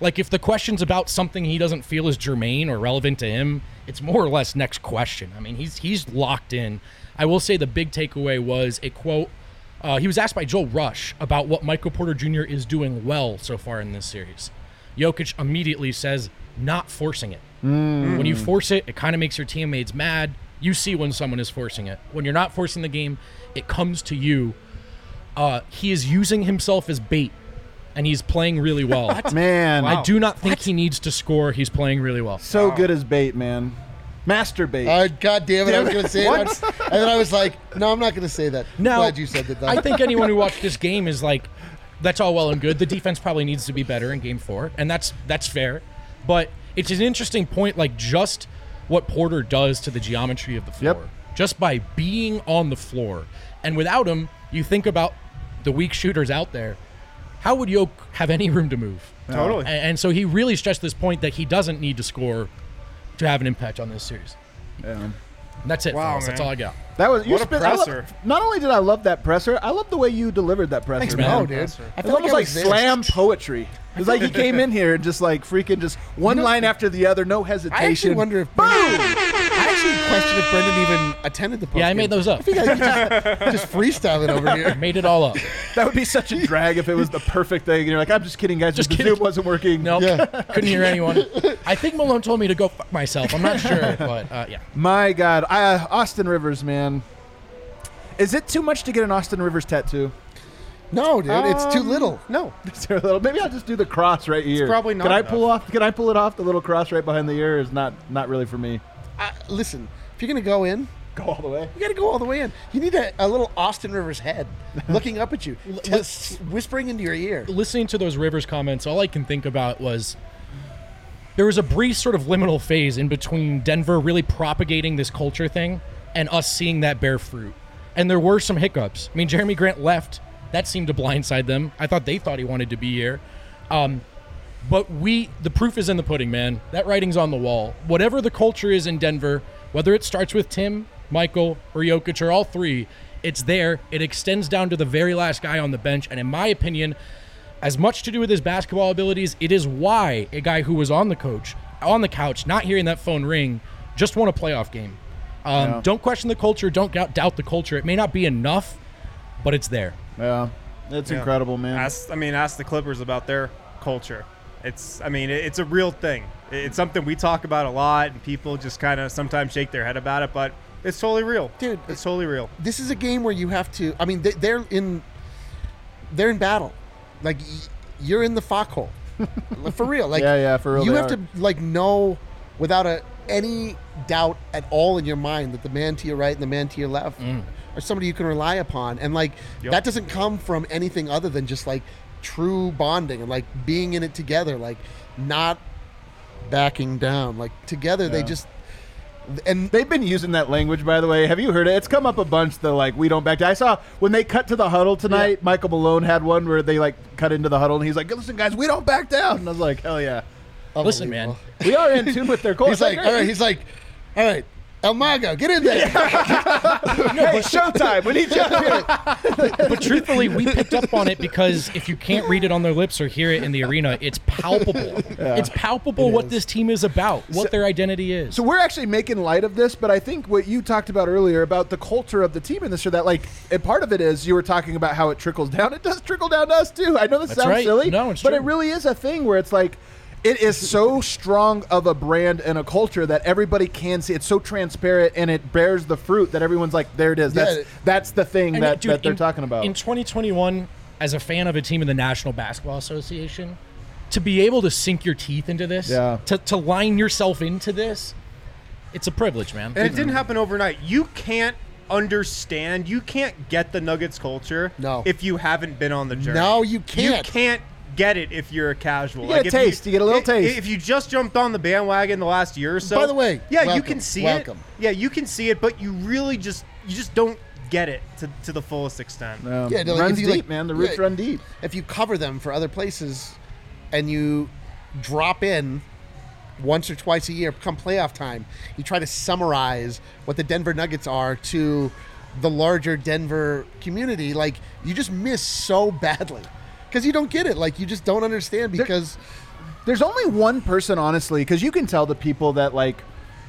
Like if the question's about something he doesn't feel is germane or relevant to him, it's more or less next question. I mean, he's he's locked in. I will say the big takeaway was a quote. Uh, he was asked by Joel Rush about what Michael Porter Jr. is doing well so far in this series. Jokic immediately says, "Not forcing it. When you force it, it kind of makes your teammates mad. You see when someone is forcing it. When you're not forcing the game, it comes to you. Uh, he is using himself as bait, and he's playing really well. Man, I do not think he needs to score. He's playing really well. so good as bait, man. Master bait. Uh, God damn it! I was going to say it, and then I was like, "No, I'm not going to say that." No, Glad you said that. Though. I think anyone who watched this game is like, that's all well and good. The defense probably needs to be better in Game Four, and that's that's fair. But it's an interesting point, like just what Porter does to the geometry of the floor, Yep. just by being on the floor. And without him, you think about the weak shooters out there. How would Yoke have any room to move? Totally. And, and so he really stressed this point that he doesn't need to score to have an impact on this series. Yeah. And that's it. Wow, fellas. That's man. all I got. That was you What a spent- I love- presser. not only did I love that presser, I love the way you delivered that presser. Thanks, man. man. no, dude. I It's feel almost I like was slam poetry. It's like he came in here and just like freaking just one know- line after the other, no I hesitation. actually wonder if Brendan, I actually question if Brendan even attended the. Post Yeah, I made those up. I think I just, just freestyling over here. Made it all up. That would be such a drag if it was the perfect thing. And you're like, I'm just kidding, guys. Just the kidding. Zoom wasn't working. Nope. Yeah. Couldn't hear anyone. I think Malone told me to go fuck myself. I'm not sure, but uh, yeah. My God, I, uh, Austin Rivers, man. Is it too much to get an Austin Rivers tattoo? No, dude, it's too Um, little. No. Is there a little? Maybe I'll just do the cross right here. probably not Can I enough. pull off? Can I pull it off? The little cross right behind the ear is not not really for me. I, listen, if you're gonna go in, Go all the way. you got to go all the way in. You need a, a little Austin Rivers head looking up at you, just whispering into your ear. Listening to those Rivers comments, all I can think about was there was a brief sort of liminal phase in between Denver really propagating this culture thing and us seeing that bear fruit. And there were some hiccups. I mean, Jerami Grant left. That seemed to blindside them. I thought they thought he wanted to be here. Um, But we, the proof is in the pudding, man. That writing's on the wall. Whatever the culture is in Denver, whether it starts with Tim, Michael, or Jokic, or all three, it's there. It extends down to the very last guy on the bench. And in my opinion, as much to do with his basketball abilities, it is why a guy who was on the coach, on the couch, not hearing that phone ring, just won a playoff game. Um, Yeah. Don't question the culture. Don't doubt, doubt the culture. It may not be enough, but it's there. Yeah, it's Yeah. incredible, man. Ask, I mean, ask the Clippers about their culture. It's, I mean, it's a real thing. It's something we talk about a lot, and people just kind of sometimes shake their head about it, but it's totally real, Dude, It's totally real. This is a game where you have to. I mean, they, they're in. They're in battle, like you're in the foxhole, for real. Like Yeah, yeah, for real You have are. to like know without a any doubt at all in your mind that the man to your right and the man to your left mm. are somebody you can rely upon, and like Yep. that doesn't come from anything other than just like true bonding and like being in it together, like not backing down. Like together, they just and They've been using that language, by the way. Have you heard it? It's come up a bunch. The like, we don't back down. I saw when they cut to the huddle tonight. Michael Malone had one where they like cut into the huddle, and he's like, "Listen, guys, we don't back down." And I was like, "Hell yeah, Listen, man. We are in tune with their culture." He's like, all right. He's like, all right, El Mago, get in there. "Hey, showtime! We need you up here." But truthfully, we picked up on it because if you can't read it on their lips or hear it in the arena, it's palpable. It's palpable what this team is about, what their identity is. So we're actually making light of this, but I think what you talked about earlier about the culture of the team and this or that, like, and part of it is you were talking about how it trickles down. It does trickle down to us too. I know this That's sounds right. silly, No, it's but true. it really is a thing where it's like. It is so strong of a brand and a culture that everybody can see. It's so transparent and it bears the fruit that everyone's like, there it is. Yeah. That's that's the thing And, that, dude, that they're in- talking about. In 2021, as a fan of a team in the National Basketball Association, to be able to sink your teeth into this, Yeah. to, to line yourself into this, it's a privilege, man. And it didn't happen overnight. You can't understand, you can't get the Nuggets culture No. if you haven't been on the journey. No, you can't. You can't get it if you're a casual. You get a taste, you get a little i- taste. If you just jumped on the bandwagon the last year or so. By the way, yeah, you can see welcome. it. Yeah, you can see it, but you really just you just don't get it to, to the fullest extent. Um, Yeah, like, runs deep, like- man. The roots yeah. run deep. if you cover them for other places, and you drop in once or twice a year, come playoff time, you try to summarize what the Denver Nuggets are to the larger Denver community. Like you just miss so badly because you don't get it. Like you just don't understand because. There's only one person, honestly, because you can tell the people that like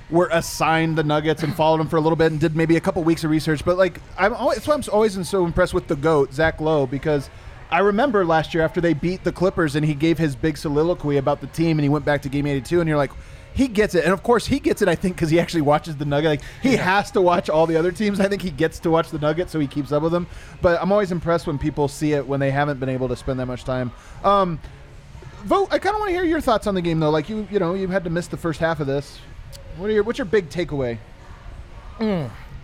were assigned the Nuggets and followed them for a little bit and did maybe a couple weeks of research. But like, I'm always, that's why I'm always so impressed with the goat Zach Lowe because. I remember last year after they beat the Clippers and he gave his big soliloquy about the team and he went back to game 82 and you're like, he gets it. And of course, he gets it, I think, because he actually watches the Nugget. Like, he has to watch all the other teams. I think he gets to watch the Nugget, so he keeps up with them. But I'm always impressed when people see it when they haven't been able to spend that much time. Um, Vogt. I kind of want to hear your thoughts on the game, though. Like, you you know, you had to miss the first half of this. What are your, what's your big takeaway?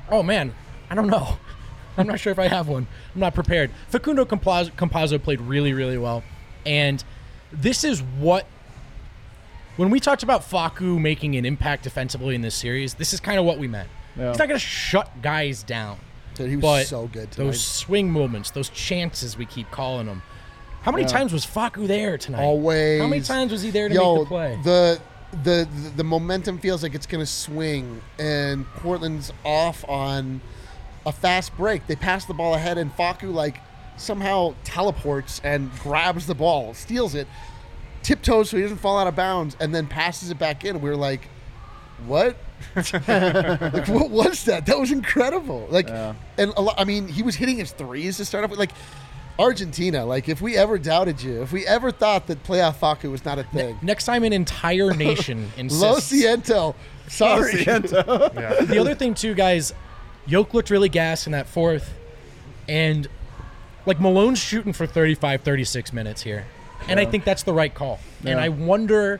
Oh man, I don't know. I'm not sure if I have one. I'm not prepared. Facundo Campazzo, Campazzo played really, really well, and this is what. When we talked about Facu making an impact defensively in this series, this is kind of what we meant. Yeah. He's not going to shut guys down. Dude, he was but so good tonight. Those swing moments, those chances we keep calling them. How many Yeah. times was Facu there tonight? Always. How many times was he there to Yo, make the play? The, the the the momentum feels like it's gonna swing, and Portland's off on a fast break. They pass the ball ahead, and Facu like somehow teleports and grabs the ball, steals it, tiptoes so he doesn't fall out of bounds, and then passes it back in. We are like, what? like what was that? That was incredible. Like, and a lot. I mean, he was hitting his threes to start off with. Like, Argentina. Like, if we ever doubted you, if we ever thought that playoff Facu was not a thing, Next time an entire nation Lo insists. siento. Sorry. the other thing too, guys, Yoke looked really gassed in that fourth, and like Malone's shooting for 35, 36 minutes here, and I think that's the right call. And I wonder,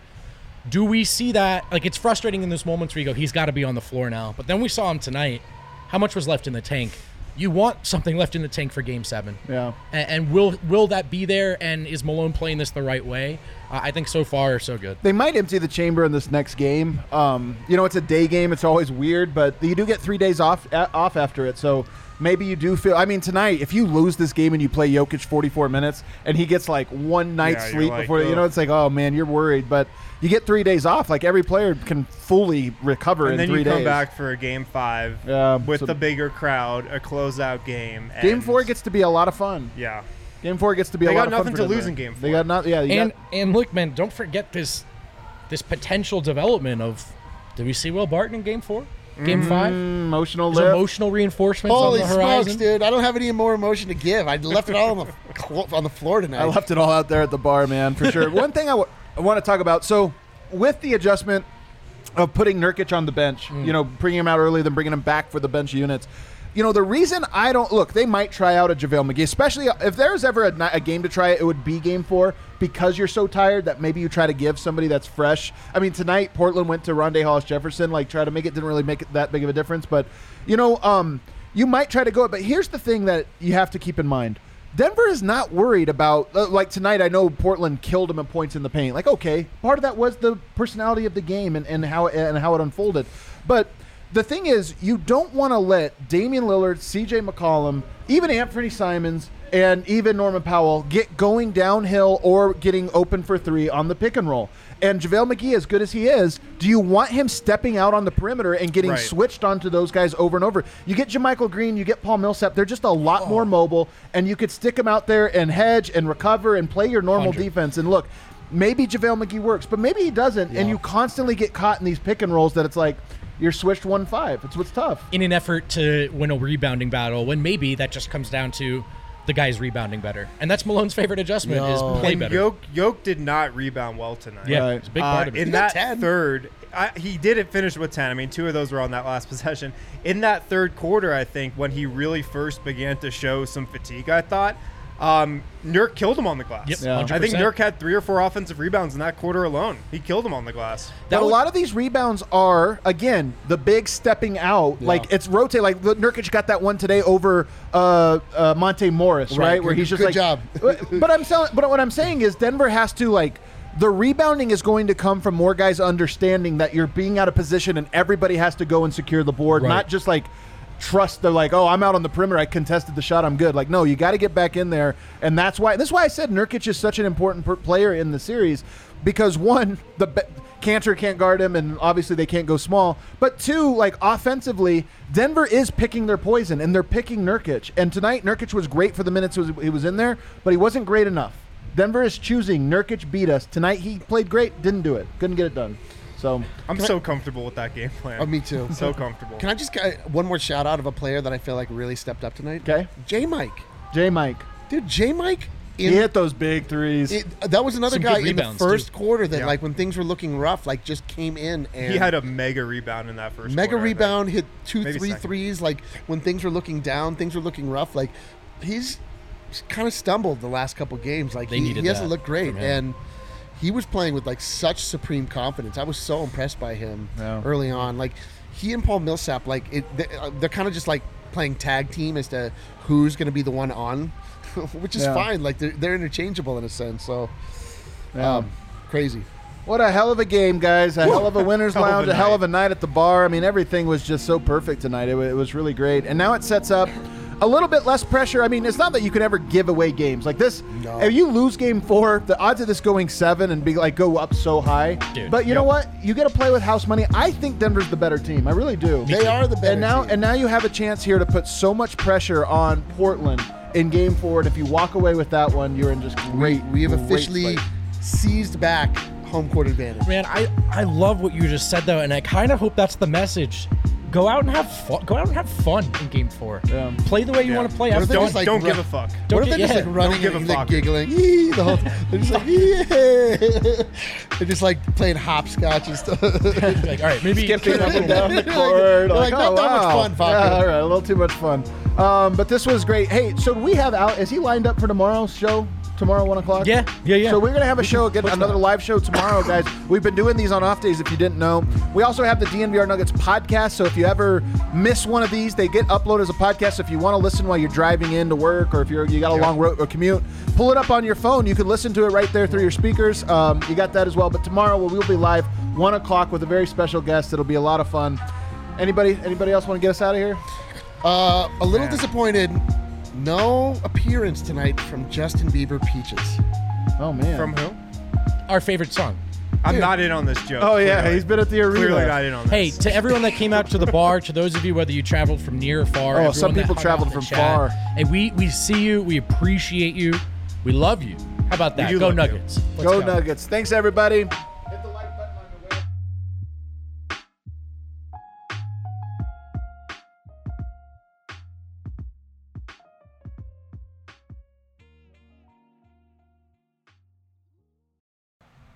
do we see that? Like it's frustrating in those moments where you go, he's got to be on the floor now. But then we saw him tonight. How much was left in the tank? You want something left in the tank for Game Seven. Yeah. And, and will will that be there? And is Malone playing this the right way? Uh, I think so far so good. They might empty the chamber in this next game. Um, you know, it's a day game. It's always weird, but you do get three days off a- off after it. So maybe you do feel. I mean, tonight, if you lose this game and you play Jokic 44 minutes and he gets like one night's Yeah, sleep like, before, you know, it's like, oh man, you're worried. But you get three days off. Like every player can fully recover And in then three you come days. back for a game five Yeah, with so- the bigger crowd, a closeout game. Game four gets to be a lot of fun. yeah. Game four gets to be They a lot got of fun. nothing to lose in game four. They got not. Yeah, you and got, and look, man, don't forget this this potential development of. Did we see Will Barton in Game Four, Game Five? mm, emotional There's lift. emotional reinforcements Holy on the smokes, horizon. dude! I don't have any more emotion to give. I left it all on the cl- on the floor tonight. I left it all out there at the bar, man, for sure. One thing I want to talk about. So, with the adjustment of putting Nurkic on the bench, you know, bringing him out early, then bringing him back for the bench units. You know, the reason I don't look, they might try out a JaVale McGee, especially if there's ever a, a game to try it, it would be game four because you're so tired that maybe you try to give somebody that's fresh. I mean, tonight, Portland went to Rondae Hollis Jefferson, like, try to make it, didn't really make it that big of a difference. But, you know, um, you might try to go. But here's the thing that you have to keep in mind Denver is not worried about uh, like tonight. I know Portland killed him at points in the paint. Like, okay, part of that was the personality of the game and, and how and how it unfolded. But the thing is, you don't want to let Damian Lillard, C.J. McCollum, even Anthony Simons, and even Norman Powell get going downhill or getting open for three on the pick and roll. And JaVale McGee, as good as he is, do you want him stepping out on the perimeter and getting Right. switched onto those guys over and over? You get JaMychal Green, you get Paul Millsap. They're just a lot oh. more mobile, and you could stick them out there and hedge and recover and play your normal Hundred. defense. And look, maybe JaVale McGee works, but maybe he doesn't, and you constantly get caught in these pick and rolls that it's like you're switched one five. It's what's tough. in an effort to win a rebounding battle, when maybe that just comes down to the guy's rebounding better, and that's Malone's favorite adjustment is No. play And better. Yoke, Yoke did not rebound well tonight. yeah, Right. it's a big Uh, part of it. in got that 10. third, I, he didn't finish with 10. I mean, two of those were on that last possession. In that third quarter, I think, when he really first began to show some fatigue, I thought, um, Nurk killed him on the glass. Yep, Yeah. I think 100%. Nurk had three or four offensive rebounds in that quarter alone. He killed him on the glass. But a lot of these rebounds are again the big stepping out. Like it's rotate. Like the- Nurkic got that one today over uh, uh, Monte Morris, right? Right, Where he's just good like, job. but, but I'm saying, but what I'm saying is Denver has to like. The rebounding is going to come from more guys understanding that you're being out of position and everybody has to go and secure the board, Right. not just like trust they're like, oh, I'm out on the perimeter. I contested the shot. I'm good. Like, no, you got to get back in there. And that's why, this is why I said Nurkic is such an important per- player in the series because one, the be- Kanter can't guard him, and obviously they can't go small. But two, like offensively, Denver is picking their poison, and they're picking Nurkic. And tonight, Nurkic was great for the minutes he was in there, but he wasn't great enough. Denver is choosing. Nurkic beat us tonight. He played great, didn't do it, couldn't get it done. So I'm so comfortable with that game plan. Oh, me too. So comfortable. Can I just get uh, one more shout out of a player that I feel like really stepped up tonight? okay, J Mike. J Mike, Dude, J Mike he hit those big threes. it, uh, that was another Some guy good in the first too. quarter that Yeah. like when things were looking rough, like just came in and he had a mega rebound in that first mega quarter, rebound, hit two, Maybe three second. threes. Like when things were looking down, things were looking rough. Like he's kind of stumbled the last couple games. Like They he, he hasn't looked great, from him. and he was playing with like such supreme confidence. I was so impressed by him Yeah. early on. Like he and Paul Millsap, like it, uh, they're kind of just like playing tag team as to who's going to be the one on, which is Yeah. fine. Like they're, they're interchangeable in a sense. So Yeah. um, crazy. What a hell of a game, guys! A hell of a winners Hell of a lounge, a hell of a night at the bar. I mean, everything was just so perfect tonight. It, it was really great, and now it sets up a little bit less pressure. I mean, it's not that you can ever give away games like this. No. If you lose game four, the odds of this going seven and be like go up so high. Dude, but you yep. know what? You get to play with house money. I think Denver's the better team. I really do. They are the better and now team. and now you have a chance here to put so much pressure on Portland in game four. And if you walk away with that one, you're in just great. we have great officially place. seized back home court advantage. Man, I, I love what you just said though, and I kind of hope that's the message. Go out and have fun. Go out and have fun in Game Four. Yeah. Play the way you Yeah. want to play. What Have if they fun. just, like, Don't run- give a fuck. Don't what if get- they're just yeah, like running give a and like fuck. giggling? "Yee," the whole they're just like, "Yeah." they're just like playing hopscotch and stuff. like, all right, maybe skipping up and down the Like, court. they're Like, like, not oh, that much wow. fun, Facu. Yeah, all right, a little too much fun. Um, but this was great. Hey, so we have Al? Is he lined up for tomorrow's show? Tomorrow, one o'clock. Yeah, yeah, yeah. So we're gonna have a show, get another live show tomorrow, guys. We've been doing these on off days. If you didn't know, we also have the DNVR Nuggets podcast. So if you ever miss one of these, they get uploaded as a podcast. So if you want to listen while you're driving into work, or if you're you got a long road or commute, pull it up on your phone. You can listen to it right there through your speakers. Um, you got that as well. But tomorrow we'll, we'll be live one o'clock with a very special guest. It'll be a lot of fun. Anybody anybody else want to get us out of here? Uh, a little Man. disappointed. No appearance tonight from Justin Bieber Peaches. Oh man. From who? our favorite song. I'm not in on this joke. oh yeah, clearly. he's been at the arena. clearly not in on this. Hey, to everyone that came out to the bar, to those of you whether you traveled from near or far, Oh, some people traveled from chat, far. Hey, we we see you, we appreciate you, we love you. How about that? Go. Nuggets. Let's go Nuggets. Thanks everybody.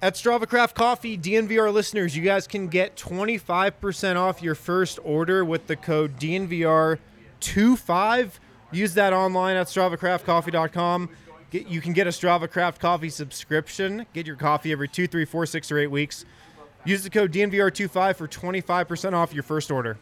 At Strava Craft Coffee, DNVR listeners, you guys can get 25% off your first order with the code DNVR25. Use that online at StravaCraftCoffee.com. Get, you can get a Strava Craft Coffee subscription. Get your coffee every two, three, four, six, or eight weeks. Use the code DNVR25 for 25% off your first order.